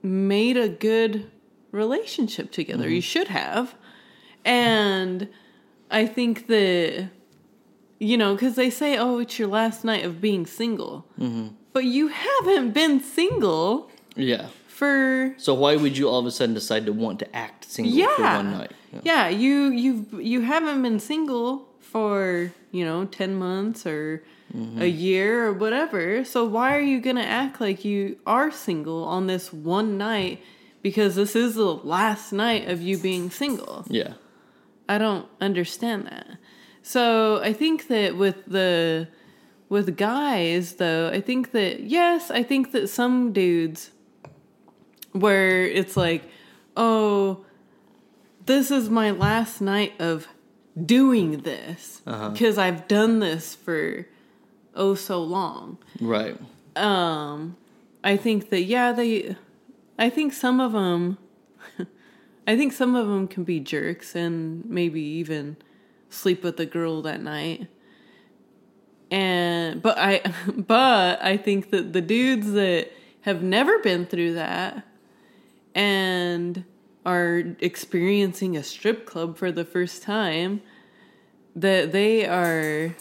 A: made a good relationship together. You mm-hmm. should have. And I think that, you know, because they say, oh, it's your last night of being single. Mm-hmm. But you haven't been single
B: yeah
A: for.
B: So why would you all of a sudden decide to want to act single
A: Yeah.
B: for one night? Yeah.
A: Yeah, you you've you haven't been single for, you know, 10 months or mm-hmm. a year or whatever. So why are you going to act like you are single on this one night because this is the last night of you being single?
B: Yeah.
A: I don't understand that. So I think that with the with guys though, I think that yes, I think that some dudes where it's like, "Oh, this is my last night of doing this because I've done this for oh so long."
B: Right.
A: um i think that yeah they i think some of them i think some of them can be jerks and maybe even sleep with a girl that night. And but i but i think that the dudes that have never been through that and are experiencing a strip club for the first time that they are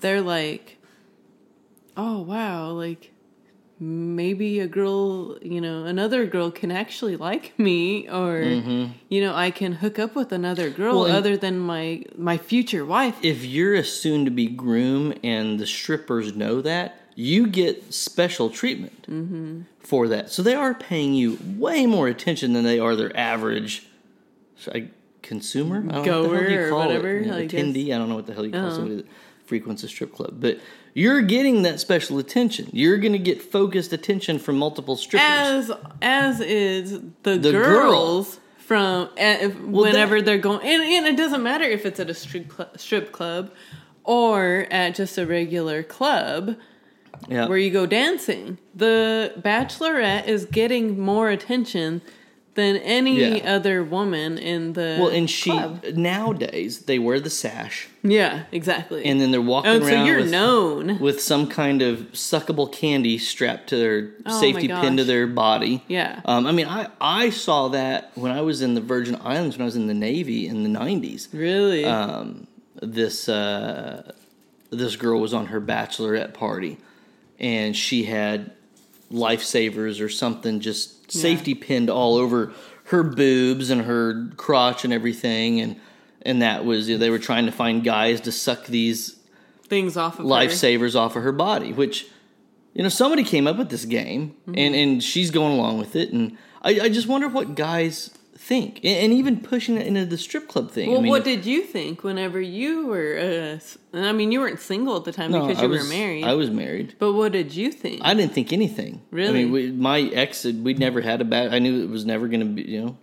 A: they're like oh wow like maybe a girl you know another girl can actually like me or you know i can hook up with another girl
B: Well,
A: other than my my future wife
B: If you're a soon to be groom and the strippers know that, you get special treatment
A: Mm-hmm.
B: for that. So they are paying you way more attention than they are their average I, consumer. I don't know what the hell
A: Goer
B: you
A: or
B: call it.
A: whatever,
B: Yeah,
A: I guess.
B: attendee. I don't know what the hell you call
A: Uh-huh.
B: somebody that frequents a strip club, but you're getting that special attention. You're going to get focused attention from multiple strippers.
A: as as is the,
B: The girl.
A: girls from uh, if, whenever
B: that-
A: they're going and, and it doesn't matter if it's at a strip, cl- strip club or at just a regular club
B: yeah.
A: where you go dancing. The bachelorette is getting more attention than any
B: Yeah.
A: other woman in the
B: well, and she
A: club.
B: nowadays they wear the sash,
A: Yeah, exactly.
B: and then they're walking
A: oh,
B: around
A: so you're
B: with,
A: known.
B: with some kind of suckable candy strapped to their
A: Oh
B: safety pin to their body.
A: Yeah.
B: Um, I mean, I, I saw that when I was in the Virgin Islands when I was in the Navy in the '90s.
A: Really?
B: Um, this uh, this girl was on her bachelorette party, and she had lifesavers or something just safety pinned all over her boobs and her crotch and everything, and and that was you know, they were trying to find guys to suck these
A: Things off of her.
B: lifesavers off of her body, which you know somebody came up with this game,
A: Mm-hmm.
B: and and she's going along with it, and I, I just wonder what guys think, and, even pushing it into the strip club thing.
A: Well,
B: I mean,
A: what did you think whenever you were? Uh, I mean, you weren't single at the time
B: no,
A: because you
B: was,
A: were married.
B: I was married.
A: but what did you think?
B: I didn't think anything.
A: Really?
B: I mean, we, my ex, we'd never had a bad. I knew it was never going to be. You know,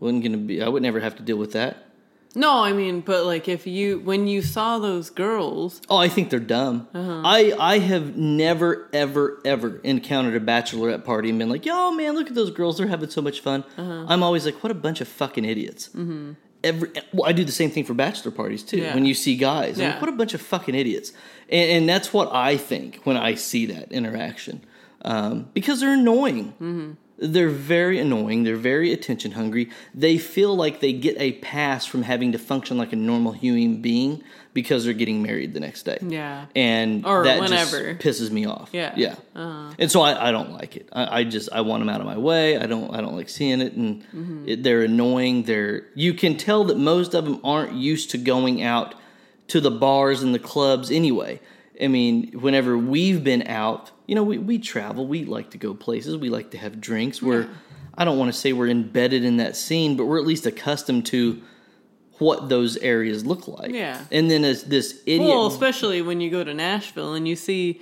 B: wasn't going to be. I would never have to deal with that.
A: No, I mean, but like if you when you saw those girls,
B: Oh, I think they're dumb.
A: Uh-huh.
B: I I have never ever ever encountered a bachelorette party and been like, "Yo, man, look at those girls! They're having so much fun."
A: Uh-huh.
B: I'm always like, "What a bunch of fucking idiots!" Mm-hmm. Every well, I do the same thing for bachelor parties too.
A: Yeah.
B: When you see guys, I'm
A: Yeah.
B: like, "What a bunch of fucking idiots!" And, and that's what I think when I see that interaction, um, because they're annoying.
A: Mm-hmm.
B: They're very annoying. They're very attention hungry. They feel like they get a pass from having to function like a normal human being because they're getting married the next day.
A: Yeah.
B: And
A: Or
B: that
A: whenever.
B: just pisses me off.
A: Yeah.
B: Yeah.
A: Uh-huh.
B: And so I, I don't like it. I, I just I want them out of my way. I don't I don't like seeing it, and
A: Mm-hmm.
B: it, they're annoying. They're you can tell that most of them aren't used to going out to the bars and the clubs anyway. I mean, whenever we've been out, you know, we, we travel. We like to go places. We like to have drinks. We're I don't want to say we're embedded in that scene, but we're at least accustomed to what those areas look like.
A: Yeah.
B: And then as this idiot
A: Well, especially when you go to Nashville and you see,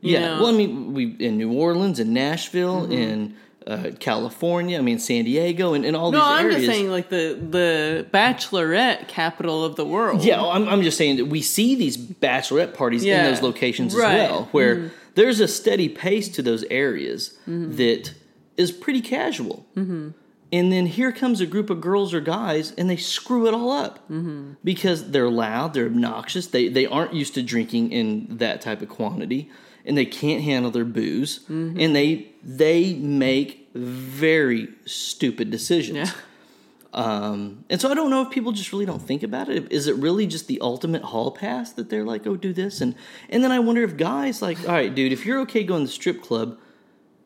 A: you
B: yeah,
A: know, Mm-hmm.
B: well, I mean, we in New Orleans, in Nashville, in uh, California. I mean, San Diego, and, and all
A: no,
B: these
A: I'm
B: areas.
A: just saying like the the bachelorette capital of the world.
B: Yeah, I'm, I'm just saying that we see these bachelorette parties
A: Yeah,
B: in those locations
A: right.
B: as well, where there's a steady pace to those areas that is pretty casual. Mm-hmm. And then here comes a group of girls or guys, and they screw it all up mm-hmm. because they're loud, they're obnoxious, they they aren't used to drinking in that type of quantity, and they can't handle their booze, and they they make very stupid decisions.
A: Yeah.
B: Um, and so I don't know if people just really don't think about it. Is it really just the ultimate hall pass that they're like, oh, do this? And and then I wonder if guys like, all right, dude, if you're okay going to the strip club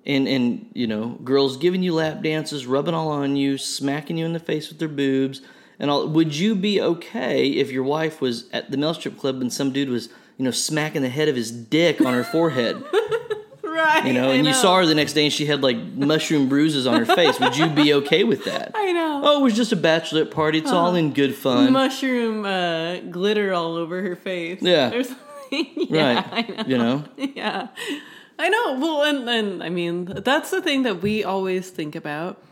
B: and and you know, girls giving you lap dances, rubbing all on you, smacking you in the face with their boobs, and all would you be okay if your wife was at the male strip club and some dude was, you know, smacking the head of his dick on her forehead?
A: right.
B: You know, and you saw her the next day and she had like mushroom bruises on her face. Would you be okay with that?
A: I know.
B: Oh, it was just a bachelorette party. It's all in good fun.
A: Mushroom uh, glitter all over her face.
B: Yeah.
A: Or something. yeah,
B: right.
A: Know.
B: You know?
A: Yeah. I know. Well, and, and I mean, that's the thing that we always think about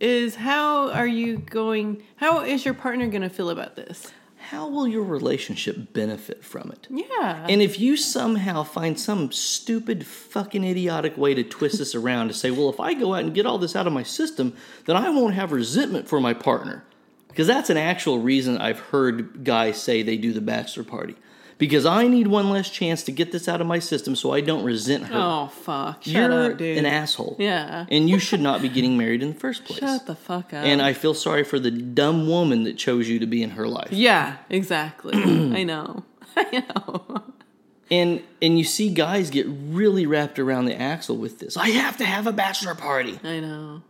A: is how are you going, how is your partner going to feel about this?
B: How will your relationship benefit from it?
A: Yeah.
B: And if you somehow find some stupid, fucking idiotic way to twist this around to say, well, if I go out and get all this out of my system, then I won't have resentment for my partner. Because that's an actual reason I've heard guys say they do the bachelor party. Because I need one less chance to get this out of my system so I don't resent her.
A: oh, fuck. Shut
B: You're
A: up, dude.
B: an asshole.
A: Yeah.
B: And you should not be getting married in the first place.
A: Shut the fuck up.
B: And I feel sorry for the dumb woman that chose you to be in her life.
A: yeah, exactly. I know. I know.
B: And and you see guys get really wrapped around the axle with this. I have to have a bachelor party.
A: I know.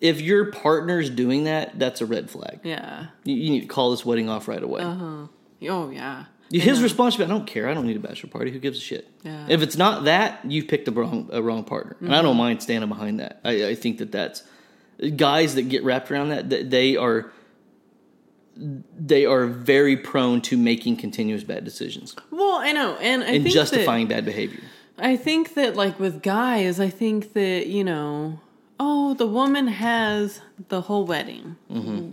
B: If your partner's doing that, that's a red flag.
A: Yeah.
B: You, you need to call this wedding off right away. Uh-huh.
A: Oh, yeah.
B: His response would I don't care. I don't need a bachelor party. Who gives a shit?
A: Yeah.
B: If it's not that, you've picked a wrong, a wrong partner. And I don't mm-hmm. mind standing behind that. I, I think that that's guys that get wrapped around that, that they are they are very prone to making continuous bad decisions
A: Well, I know. And I
B: and justifying bad behavior.
A: I think that, like, with guys, I think that, you know, oh, the woman has the whole wedding.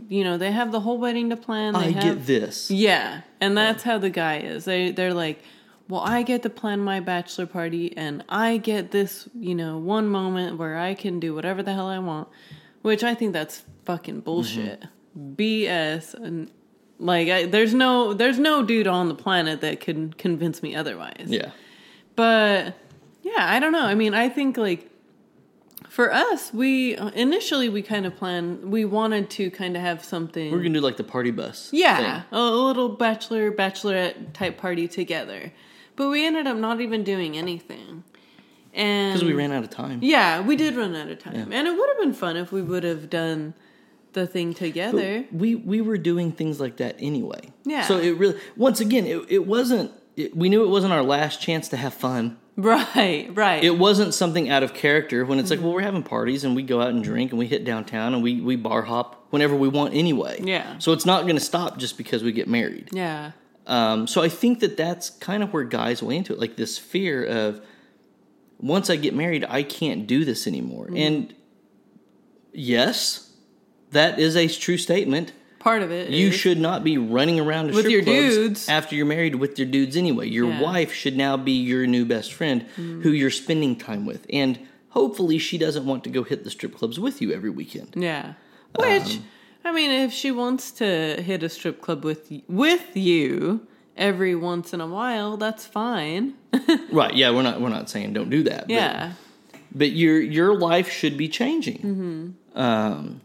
A: You know, they have the whole wedding to plan. They
B: Mm-hmm. I
A: have,
B: get this.
A: Yeah, and that's how the guy is. They they're like, well, I get to plan my bachelor party, and I get this, you know, one moment where I can do whatever the hell I want, which I think that's fucking bullshit, BS, and like, I, there's no there's no dude on the planet that can convince me otherwise.
B: Yeah.
A: But yeah, I don't know. I mean, I think like for us, we initially we kind of planned. We wanted to kind of have something.
B: We're gonna do like the party bus.
A: Yeah,
B: thing.
A: a, a little bachelor bachelorette type party together. But we ended up not even doing anything. And
B: because we ran out of time.
A: Yeah, we did run out of time. And it would have been fun if we would have done the thing together.
B: We we were doing things like that anyway.
A: Yeah.
B: So it really, once again, it, it wasn't. It, we knew it wasn't our last chance to have fun.
A: right, right.
B: It wasn't something out of character when it's like, well, we're having parties and we go out and drink and we hit downtown and we we bar hop whenever we want anyway.
A: Yeah.
B: So it's not going to stop just because we get married.
A: yeah.
B: Um, so I think that that's kind of where guys went into it, like this fear of once I get married, I can't do this anymore.
A: Mm-hmm.
B: And yes, that is a true statement.
A: Part of it.
B: You
A: is-
B: should not be running around to
A: With
B: strip
A: your dudes.
B: after you're married with your dudes anyway. Your
A: Yeah.
B: Wife should now be your new best friend who you're spending time with, and hopefully she doesn't want to go hit the strip clubs with you every weekend.
A: Yeah. Which
B: Um,
A: I mean, if she wants to hit a strip club with with you every once in a while, that's fine.
B: Right? Yeah, we're not we're not saying don't do that.
A: yeah.
B: but your your life should be changing. Um,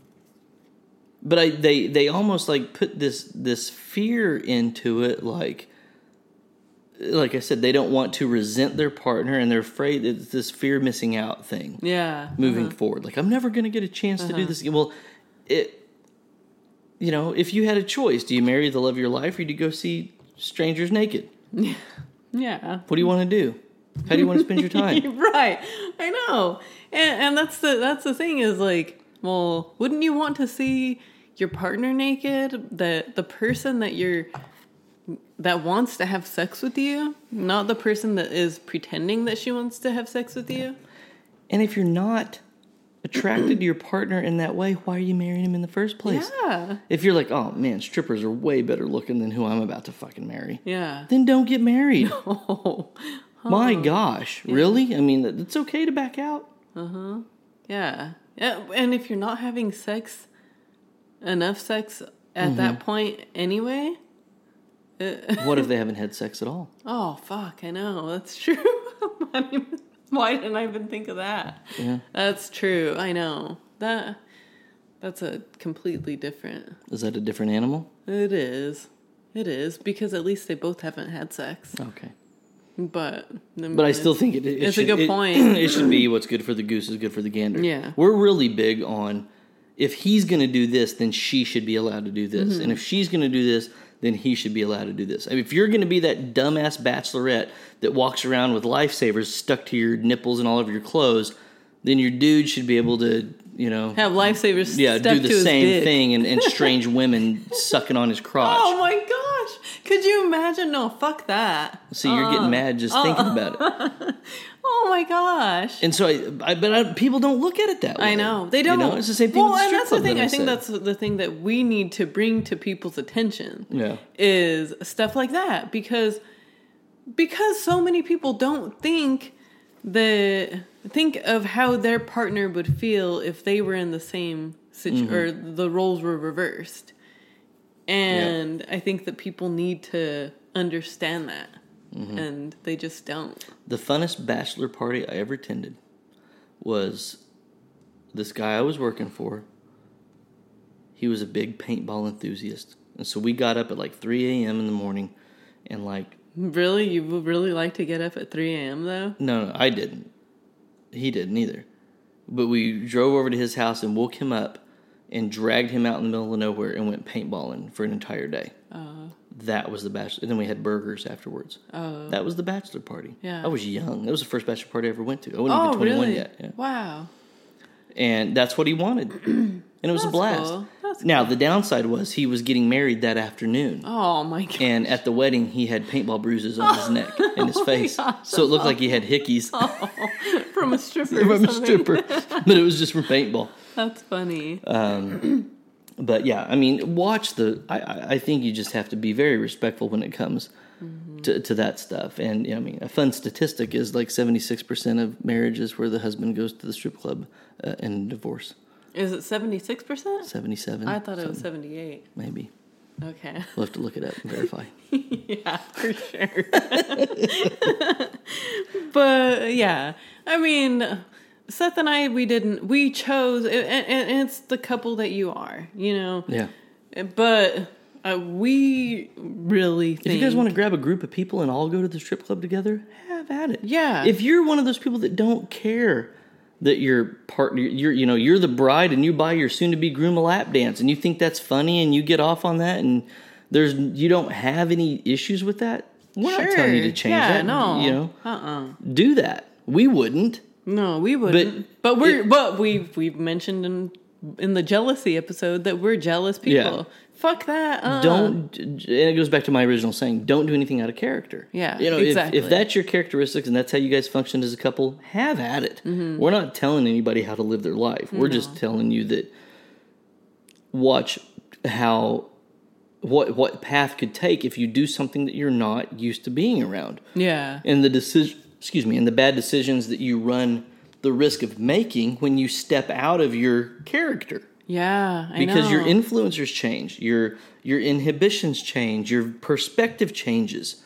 B: but I they they almost like put this this fear into it, like like I said, they don't want to resent their partner, and they're afraid that it's this fear missing out thing
A: Yeah. Uh-huh.
B: moving forward. Like I'm never going to get a chance to do uh-huh. this again. Well, it you know, if you had a choice, do you marry the love of your life or do you go see strangers naked?
A: Yeah.
B: What do you want to do? How do you want to spend your time?
A: right. I know. And and that's the that's the thing is like, well, wouldn't you want to see your partner naked? The the person that you're that wants to have sex with you, not the person that is pretending that she wants to have sex with you.
B: And if you're not attracted to your partner in that way, why are you marrying him in the first place?
A: Yeah.
B: If you're like, oh man, strippers are way better looking than who I'm about to fucking marry,
A: Yeah.
B: then don't get married.
A: Oh.
B: My gosh, really? I mean, it's okay to back out. Uh huh.
A: Yeah. Yeah. And if you're not having sex, enough sex at mm-hmm. that point anyway.
B: What if they haven't had sex at all?
A: Oh fuck! I know that's true. Why didn't I even think of that?
B: Yeah.
A: That's true. I know that. That's a completely different.
B: Is that a different animal?
A: It is. It is because at least they both haven't had sex.
B: Okay.
A: But
B: But I still think it, it
A: It's a good
B: it-
A: point.
B: It should be what's good for the goose is good for the gander.
A: Yeah.
B: We're really big on if he's going to do this, then she should be allowed to do this.
A: Mm-hmm.
B: And if she's going to do this, then he should be allowed to do this. I mean, if you're going to be that dumbass bachelorette that walks around with lifesavers stuck to your nipples and all over your clothes, then your dude should be able to, you know,
A: have lifesavers.
B: yeah, do the same thing and, and strange women sucking on his crotch.
A: Oh my gosh! Could you imagine? No, fuck that.
B: See, you're getting mad just uh, thinking about it.
A: Oh my gosh!
B: And so, I, I but I, people don't look at it that way.
A: I know they don't.
B: You know, it's the same thing
A: Well, and that's the thing.
B: that
A: I think that's the thing that we need to bring to people's attention.
B: Yeah.
A: is stuff like that because because so many people don't think the think of how their partner would feel if they were in the same situation mm-hmm. or the roles were reversed. And I think that people need to understand that. Mm-hmm. And they just don't.
B: The funnest bachelor party I ever attended was this guy I was working for. He was a big paintball enthusiast. And so we got up at like 3 a.m. in the morning and like,
A: Really? You would really like to get up at 3 a.m. though?
B: no, no, I didn't. He didn't either. But we drove over to his house and woke him up and dragged him out in the middle of nowhere and went paintballing for an entire day.
A: Uh,
B: That was the bachelor. And then we had burgers afterwards.
A: oh.
B: That was the bachelor party.
A: Yeah.
B: I was young. That was the first bachelor party I ever went to. I wasn't
A: Oh,
B: even 21
A: really?
B: yet. Yeah.
A: Wow.
B: And that's what he wanted. and it was a blast.
A: cool. That's
B: now, the downside was he was getting married that afternoon.
A: Oh my god.
B: And at the wedding, he had paintball bruises on his neck and his face.
A: Oh gosh,
B: so it looked like he had hickeys
A: From a stripper. or
B: from a stripper. but it was just from paintball.
A: That's funny.
B: But yeah, I mean, watch the. I, I think you just have to be very respectful when it comes
A: Mm-hmm.
B: to, to that stuff. And you know, I mean, a fun statistic is like seventy six percent of marriages where the husband goes to the strip club uh, and divorce.
A: Is it 76%?
B: Seventy seven.
A: I thought it was 78.
B: maybe.
A: Okay.
B: We'll have to look it up and verify.
A: yeah, for sure. but yeah, I mean, Seth and I, we didn't, we chose, and, and it's the couple that you are, you know?
B: Yeah.
A: But uh, we really think.
B: If you guys want to grab a group of people and all go to the strip club together, have at it.
A: Yeah.
B: If you're one of those people that don't care that your partner, you're you know you're the bride and you buy your soon-to-be groom a lap dance and you think that's funny and you get off on that and there's you don't have any issues with that, we're not telling you to change
A: yeah,
B: that.
A: no.
B: You know,
A: Uh-uh.
B: do that. We wouldn't.
A: No, we wouldn't. But, we're but we we've mentioned in in the jealousy episode that we're jealous people.
B: Yeah.
A: Fuck that. Uh.
B: don't and it goes back to my original saying don't do anything out of character
A: Yeah,
B: you know
A: exactly.
B: if, if that's your characteristics and that's how you guys function as a couple have at it
A: Mm-hmm.
B: we're not telling anybody how to live their life we're just telling you that watch how what what path could take if you do something that you're not used to being around
A: Yeah.
B: and the decision excuse me and the bad decisions that you run the risk of making when you step out of your character
A: Yeah. I
B: because your influencers change, your your inhibitions change, your perspective changes,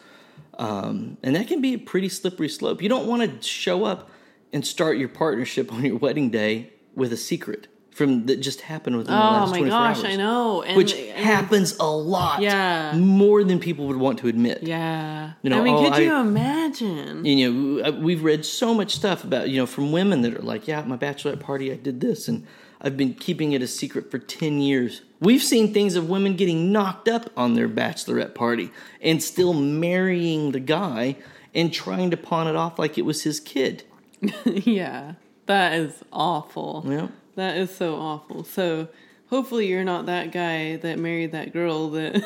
B: um, and that can be a pretty slippery slope. You don't want to show up and start your partnership on your wedding day with a secret from that just happened within the
A: oh
B: last time.
A: Oh my
B: 24
A: gosh,
B: hours.
A: I know. And,
B: Which
A: and-
B: happens a lot.
A: Yeah.
B: More than people would want to admit.
A: Yeah.
B: You know,
A: I mean,
B: oh,
A: could you imagine?
B: you know, we've read so much stuff about, you know, from women that are like, yeah, at my bachelorette party, I did this, and I've been keeping it a secret for 10 years. We've seen things of women getting knocked up on their bachelorette party and still marrying the guy and trying to pawn it off like it was his kid.
A: yeah. That is awful.
B: Yeah.
A: That is so awful. So hopefully you're not that guy that married that girl that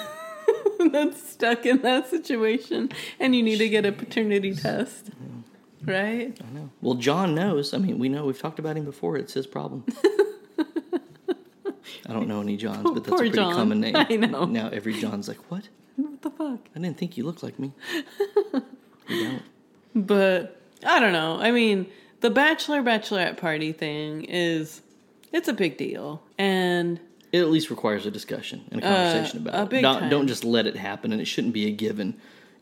A: that's stuck in that situation and you need to get a paternity test. Right?
B: I know. Well, John knows. I mean, we know we've talked about him before. It's his problem. I don't know any Johns, but that's
A: Poor
B: a pretty
A: John.
B: common name.
A: I know.
B: Now every John's like, what?
A: What the fuck?
B: I didn't think you looked like me. you don't.
A: But I don't know. I mean, the bachelor bachelorette party thing is it's a big deal. And
B: It at least requires a discussion and a conversation
A: Uh,
B: about
A: a
B: it.
A: time.
B: don't just let it happen, and it shouldn't be a given.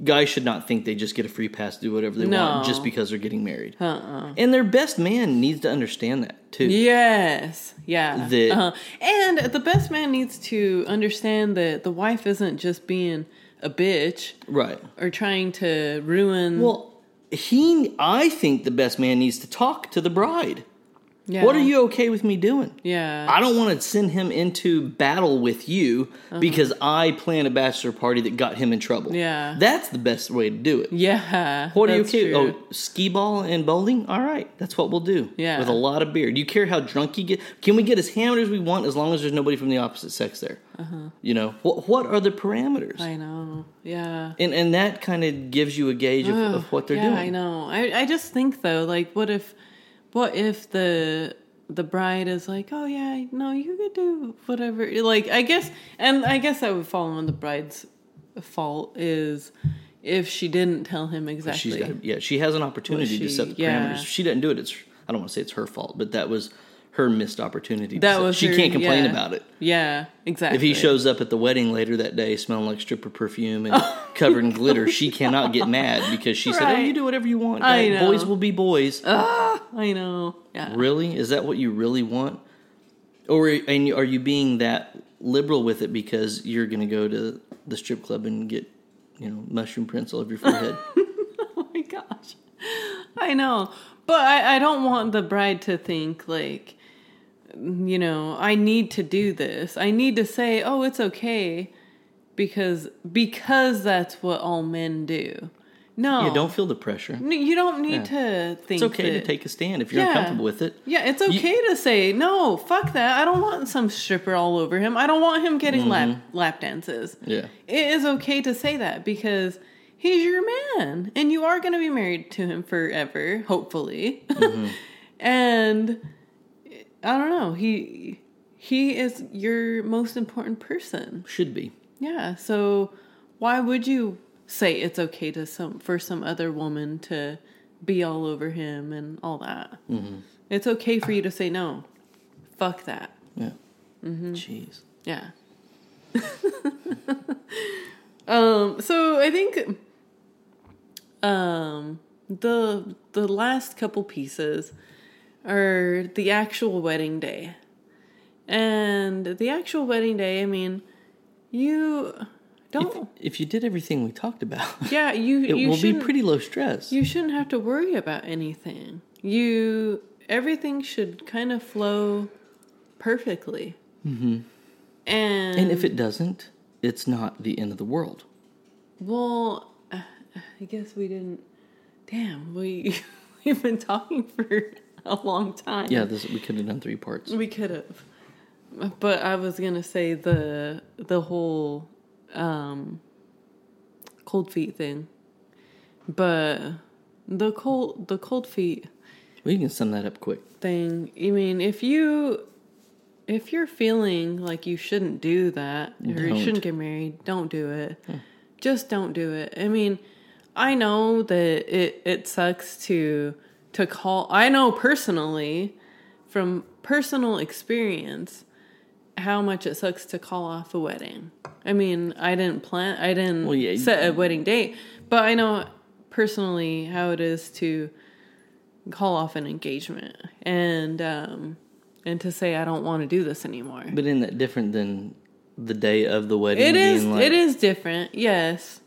B: Guys should not think they just get a free pass to do whatever they want just because they're getting married.
A: uh-uh.
B: And their best man needs to understand that too.
A: Yes. Yeah.
B: That-
A: uh-huh. And the best man needs to understand that the wife isn't just being a bitch
B: Right.
A: or trying to ruin.
B: Well, he. I think the best man needs to talk to the bride.
A: Yeah.
B: What are you okay with me doing?
A: Yeah.
B: I don't want to send him into battle with you
A: Uh-huh.
B: because I planned a bachelor party that got him in trouble.
A: Yeah.
B: That's the best way to do it.
A: yeah.
B: What are you okay?
A: true.
B: Oh, skee ball and bowling? All right, that's what we'll do.
A: Yeah.
B: With a lot of beer. Do you care how drunk you get? Can we get as hammered as we want as long as there's nobody from the opposite sex there? Uh-huh. You know, what what are the parameters?
A: I know. Yeah.
B: and and that kind of gives you a gauge of, of what they're
A: yeah,
B: doing.
A: I know. I I just think though, like, what if, what if the the bride is like, oh yeah, no, you could do whatever. Like, I guess, and I guess that would fall on the bride's fault is if she didn't tell him exactly.
B: Got yeah, she has an opportunity to set the
A: yeah.
B: parameters. If she doesn't do it, it's I don't want to say it's her fault, but that was her missed opportunity.
A: That was
B: she
A: her-
B: can't complain
A: yeah.
B: about it.
A: yeah, exactly.
B: If he shows up at the wedding later that day smelling like stripper perfume and covered in glitter, she cannot get mad because she said, "Oh, you do whatever you want.
A: I know.
B: Boys will be boys."
A: Ah, I know. Yeah.
B: Really? Is that what you really want? Or and are you being that liberal with it because you're going to go to the strip club and get, you know, mushroom prints all over your forehead?
A: Oh my gosh. I know. But I, I don't want the bride to think like, you know, I need to do this. I need to say, oh, it's okay because because that's what all men do. No.
B: yeah, don't feel the pressure.
A: No, You don't need to think
B: It's okay to take a stand if you're
A: Yeah.
B: uncomfortable with it.
A: Yeah, it's okay to say no. Fuck that. I don't want some stripper all over him. I don't want him getting lap
B: Mm-hmm.
A: lap dances.
B: Yeah.
A: It is okay to say that because he's your man and you are going to be married to him forever, hopefully.
B: Mm-hmm.
A: and I don't know, he he is your most important person.
B: Should be.
A: Yeah, so why would you say it's okay to some for some other woman to be all over him and all that?
B: Mm-hmm.
A: It's okay for you to say no. Fuck that.
B: Yeah.
A: Mm-hmm.
B: Jeez.
A: Yeah. um so I think um the the last couple pieces are the actual wedding day. And the actual wedding day, I mean, you don't
B: if you did everything we talked about,
A: yeah, you
B: it
A: you
B: will be pretty low stress.
A: you shouldn't have to worry about anything. You everything should kind of flow perfectly. Mm-hmm. And
B: and if it doesn't, it's not the end of the world.
A: well, I guess we didn't. Damn, we we've been talking for a long time.
B: Yeah, this we could have done three parts.
A: we could have. But I was gonna say the the whole um, cold feet thing, but the cold the cold feet
B: We can sum that up quick.
A: thing. I mean, if you if you're feeling like you shouldn't do that or you
B: Don't.
A: shouldn't get married, don't do it. Just don't do it. I mean, I know that it it sucks to to call. I know personally from personal experience how much it sucks to call off a wedding. I mean, I didn't plan. I didn't
B: Well, yeah,
A: set a wedding date, but I know personally how it is to call off an engagement and um and to say I don't want to do this anymore.
B: But isn't that different than the day of the wedding?
A: It is.
B: like,
A: it is different. Yes,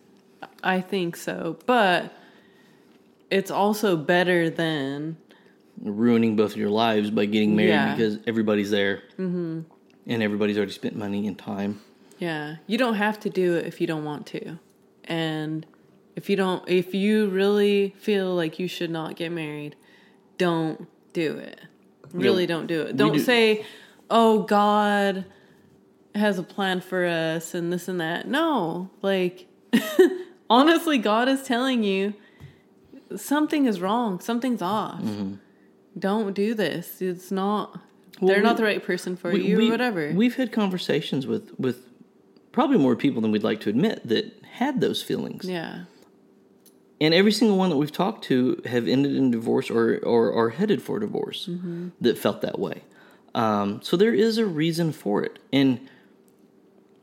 A: I think so. But it's also better than
B: ruining both of your lives by getting married
A: Yeah.
B: because everybody's there mm-hmm. and everybody's already spent money and time.
A: yeah. You don't have to do it if you don't want to, and if you don't, if you really feel like you should not get married, don't do it. Really,
B: Yeah.
A: don't do it. Don't
B: do-
A: say, "Oh, God." has a plan for us and this and that. No, like honestly, God is telling you something is wrong, something's off. Don't do this. It's not.
B: Mm-hmm. Well,
A: they're not the right person for
B: We-
A: you,
B: we-
A: or whatever.
B: We've had conversations with with probably more people than we'd like to admit that had those feelings.
A: yeah,
B: And every single one that we've talked to have ended in divorce or or are headed for divorce that felt that way. Um, so there is a reason for it, and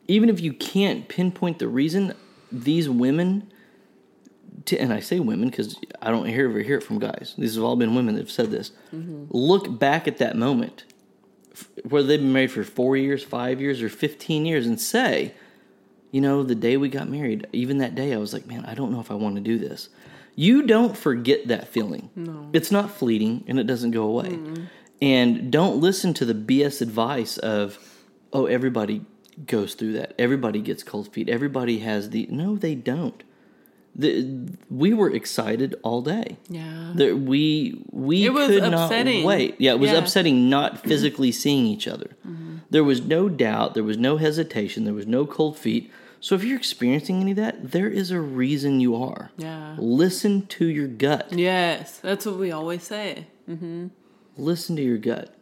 B: even if you can't pinpoint the reason, these women, to, and I say women because I don't hear ever hear it from guys. These have all been women that have said this. Mm-hmm. Look back at that moment, whether they've been married for four years, five years, or fifteen years, and say, you know, the day we got married, even that day, I was like, man, I don't know if I want to do this. You don't forget that feeling. No. It's not fleeting and it doesn't go away. And don't listen to the BS advice of, oh, everybody goes through that. Everybody gets cold feet. Everybody has the. No, they don't. The, we were excited all day.
A: yeah.
B: That we we
A: It was
B: could
A: upsetting.
B: not wait. Yeah, it was
A: Yeah.
B: upsetting not physically seeing each other. There was no doubt. There was no hesitation. There was no cold feet. So if you're experiencing any of that, there is a reason you are.
A: Yeah.
B: Listen to your gut.
A: Yes, that's what we always say. Mm-hmm.
B: Listen to your gut.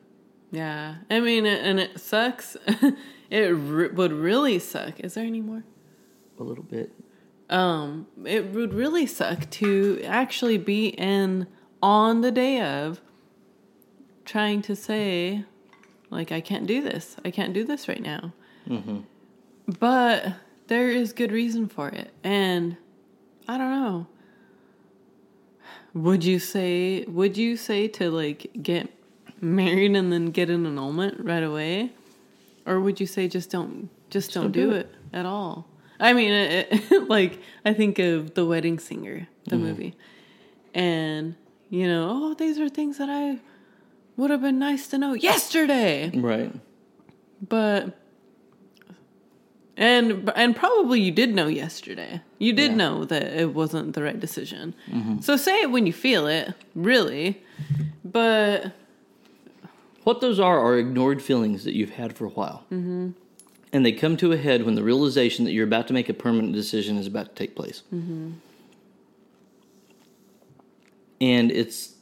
A: Yeah, I mean, and it sucks. it re- would really suck. Is there any more?
B: A little bit.
A: Um, it would really suck to actually be in on the day of trying to say, like, I can't do this. I can't do this right now. But there is good reason for it, and I don't know. Would you say? Would you say to like get married and then get an annulment right away, or would you say just don't just, don't,
B: don't
A: do
B: do
A: it. at all? I mean, it, it- like I think of the Wedding Singer, the movie, and you know, oh, these are things that I would have been nice to know yesterday,
B: Right.
A: but. And and probably you did know yesterday. You did
B: Yeah.
A: know that it wasn't the right decision. So say it when you feel it, really. But
B: What those are are ignored feelings that you've had for a while. Mm-hmm. And they come to a head when the realization that you're about to make a permanent decision is about to take place. Mm-hmm. And it's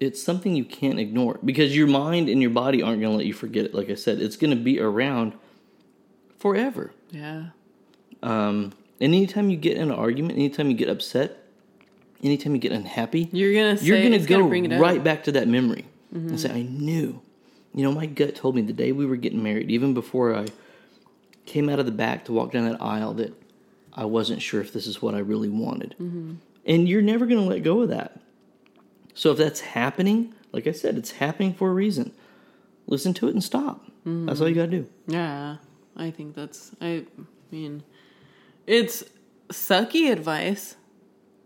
B: it's something you can't ignore because your mind and your body aren't going to let you forget it. Like I said, it's going to be around forever.
A: yeah.
B: Um, and anytime you get in an argument, anytime you get upset, anytime you get unhappy,
A: You're gonna
B: you're gonna go
A: gonna bring it
B: right
A: up.
B: back to that memory and say, I knew. You know, my gut told me the day we were getting married, even before I came out of the back to walk down that aisle, that I wasn't sure if this is what I really wanted. Mm-hmm. And you're never going to let go of that. So if that's happening, like I said, it's happening for a reason. Listen to it and stop. Mm-hmm. That's all you got to do.
A: Yeah. I think that's I mean it's sucky advice.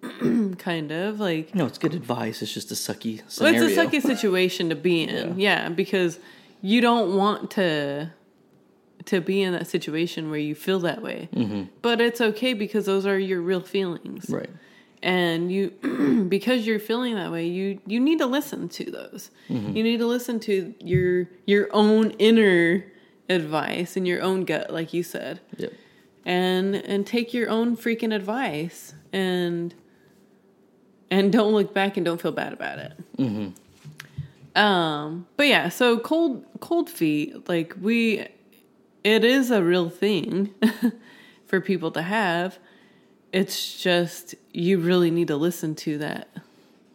A: kind of like
B: No, it's good advice. It's just a sucky
A: well, it's a sucky situation to be in. Yeah. because you don't want to to be in that situation where you feel that way. Mm-hmm. But it's okay because those are your real feelings.
B: Right.
A: and you because you're feeling that way you you need to listen to those mm-hmm. you need to listen to your your own inner advice and your own gut like you said
B: Yep.
A: and and take your own freaking advice and and don't look back and don't feel bad about it mm-hmm. um but yeah so cold cold feet like we it is a real thing for people to have. It's just you really need to listen to that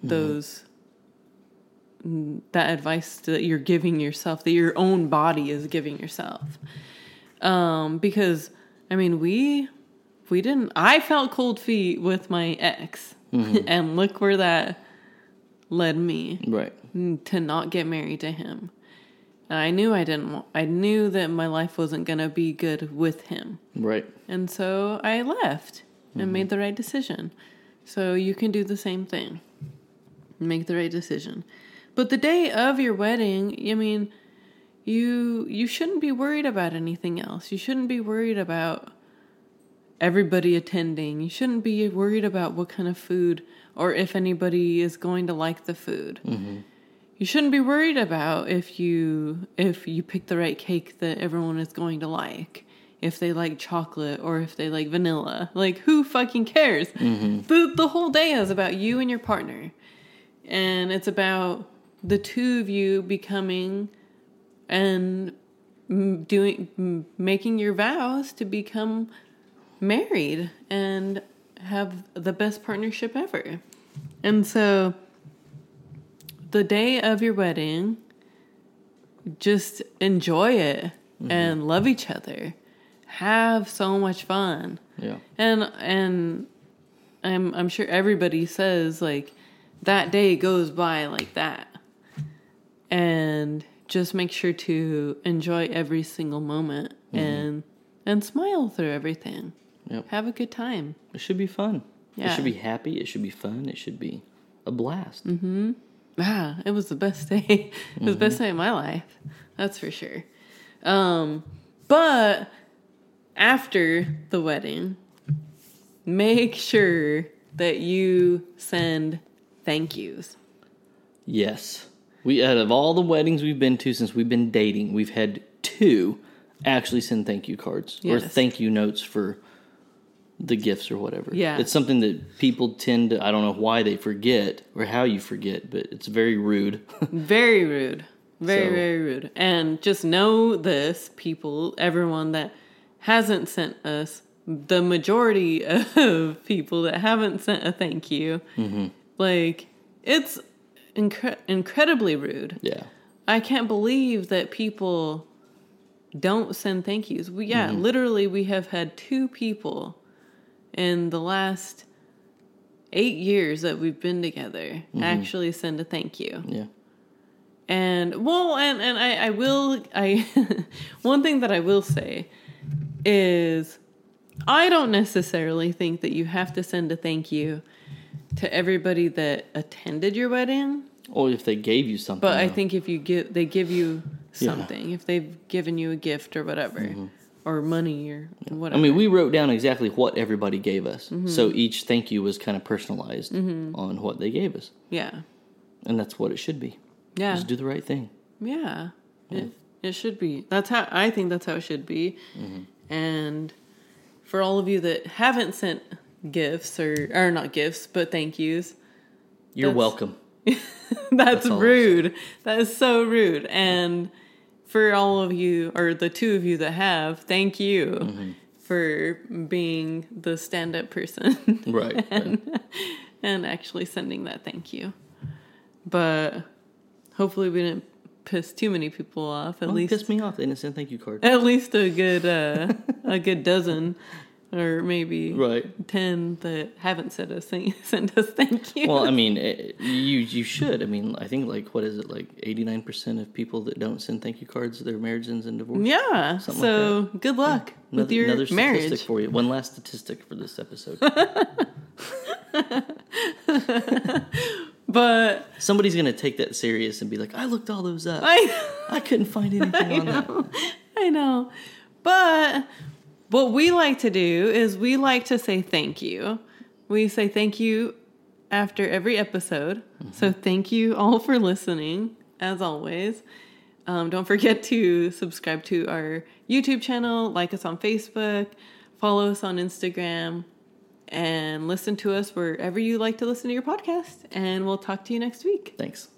A: those that advice that you're giving yourself that your own body is giving yourself. Um because i mean we we didn't i felt cold feet with my ex. And look where that led me.
B: Right.
A: to not get married to him. And I knew I didn't want, I knew that my life wasn't going to be good with him.
B: Right.
A: And so I left and mm-hmm. made the right decision. So you can do the same thing. Make the right decision. But the day of your wedding, I mean, you you shouldn't be worried about anything else. You shouldn't be worried about everybody attending. You shouldn't be worried about what kind of food or if anybody is going to like the food. Mm-hmm. You shouldn't be worried about if you if you pick the right cake that everyone is going to like. If they like chocolate or if they like vanilla. Like who fucking cares? Mm-hmm. The the whole day is about you and your partner. And it's about the two of you becoming and doing making your vows to become married and have the best partnership ever. And so the day of your wedding, just enjoy it mm-hmm. and love each other. Have so much fun.
B: Yeah.
A: And and I'm I'm sure everybody says like that day goes by like that. And just make sure to enjoy every single moment mm-hmm. and and smile through everything.
B: Yep.
A: Have a good time.
B: It should be fun. It should be happy. It should be fun. It should be a blast. Mm-hmm.
A: Ah, it was the best day. it was the best day of my life. That's for sure. Um, but after the wedding, make sure that you send thank yous.
B: Yes. We out of all the weddings we've been to since we've been dating, we've had two actually send thank you cards or thank you notes for the gifts or whatever.
A: Yeah.
B: It's something that people tend to I don't know why they forget or how you forget, but it's very rude.
A: Very rude. Very,
B: So-
A: very rude. And just know this, people, everyone that hasn't sent us, the majority of people that haven't sent a thank you, like, it's incre- incredibly rude.
B: yeah.
A: I can't believe that people don't send thank yous. We, yeah,
B: Mm-hmm.
A: literally, we have had two people in the last eight years that we've been together
B: Mm-hmm.
A: actually send a thank you.
B: Yeah.
A: And well, and and I, I will I one thing that I will say is I don't necessarily think that you have to send a thank you to everybody that attended your wedding,
B: Or if they gave you something.
A: but I think if you give they give you
B: Yeah.
A: something, if they've given you a gift or whatever, or money or
B: I
A: whatever.
B: mean, we wrote down exactly what everybody gave us.
A: Mm-hmm.
B: So each thank you was kind of personalized on what they gave us.
A: yeah,
B: And that's what it should be.
A: yeah,
B: Just do the right thing.
A: Yeah. It, it should be. That's how I think that's how it should be.
B: Mm-hmm.
A: And for all of you that haven't sent gifts or or not gifts, but thank yous,
B: You're
A: That's-
B: welcome.
A: that's,
B: I'll
A: rude. That is so rude. And for all of you or the two of you that have, thank you
B: Mm-hmm.
A: for being the stand-up person
B: Right.
A: and and actually sending that thank you. But hopefully we didn't piss too many people off. At
B: Well,
A: least
B: pissed me off. They didn't send thank you card.
A: at least a good uh, a good dozen or maybe
B: Right.
A: 10 that haven't sent us sent us thank you.
B: Well, I mean, eh, you you should. I mean, I think like what is it like eighty nine percent of people that don't send thank you cards, their marriage ends in divorce.
A: yeah. So good luck with
B: Another,
A: your
B: another statistic
A: marriage.
B: for you. One last statistic for this episode.
A: But
B: Somebody's gonna take that serious and be like, "I looked all those up.
A: I
B: I couldn't find anything on that."
A: I know. But what we like to do is we like to say thank you. We say thank you after every episode. So thank you all for listening, as always. Um, don't forget to subscribe to our YouTube channel, like us on Facebook, follow us on Instagram, and listen to us wherever you like to listen to your podcast. And we'll talk to you next week.
B: Thanks.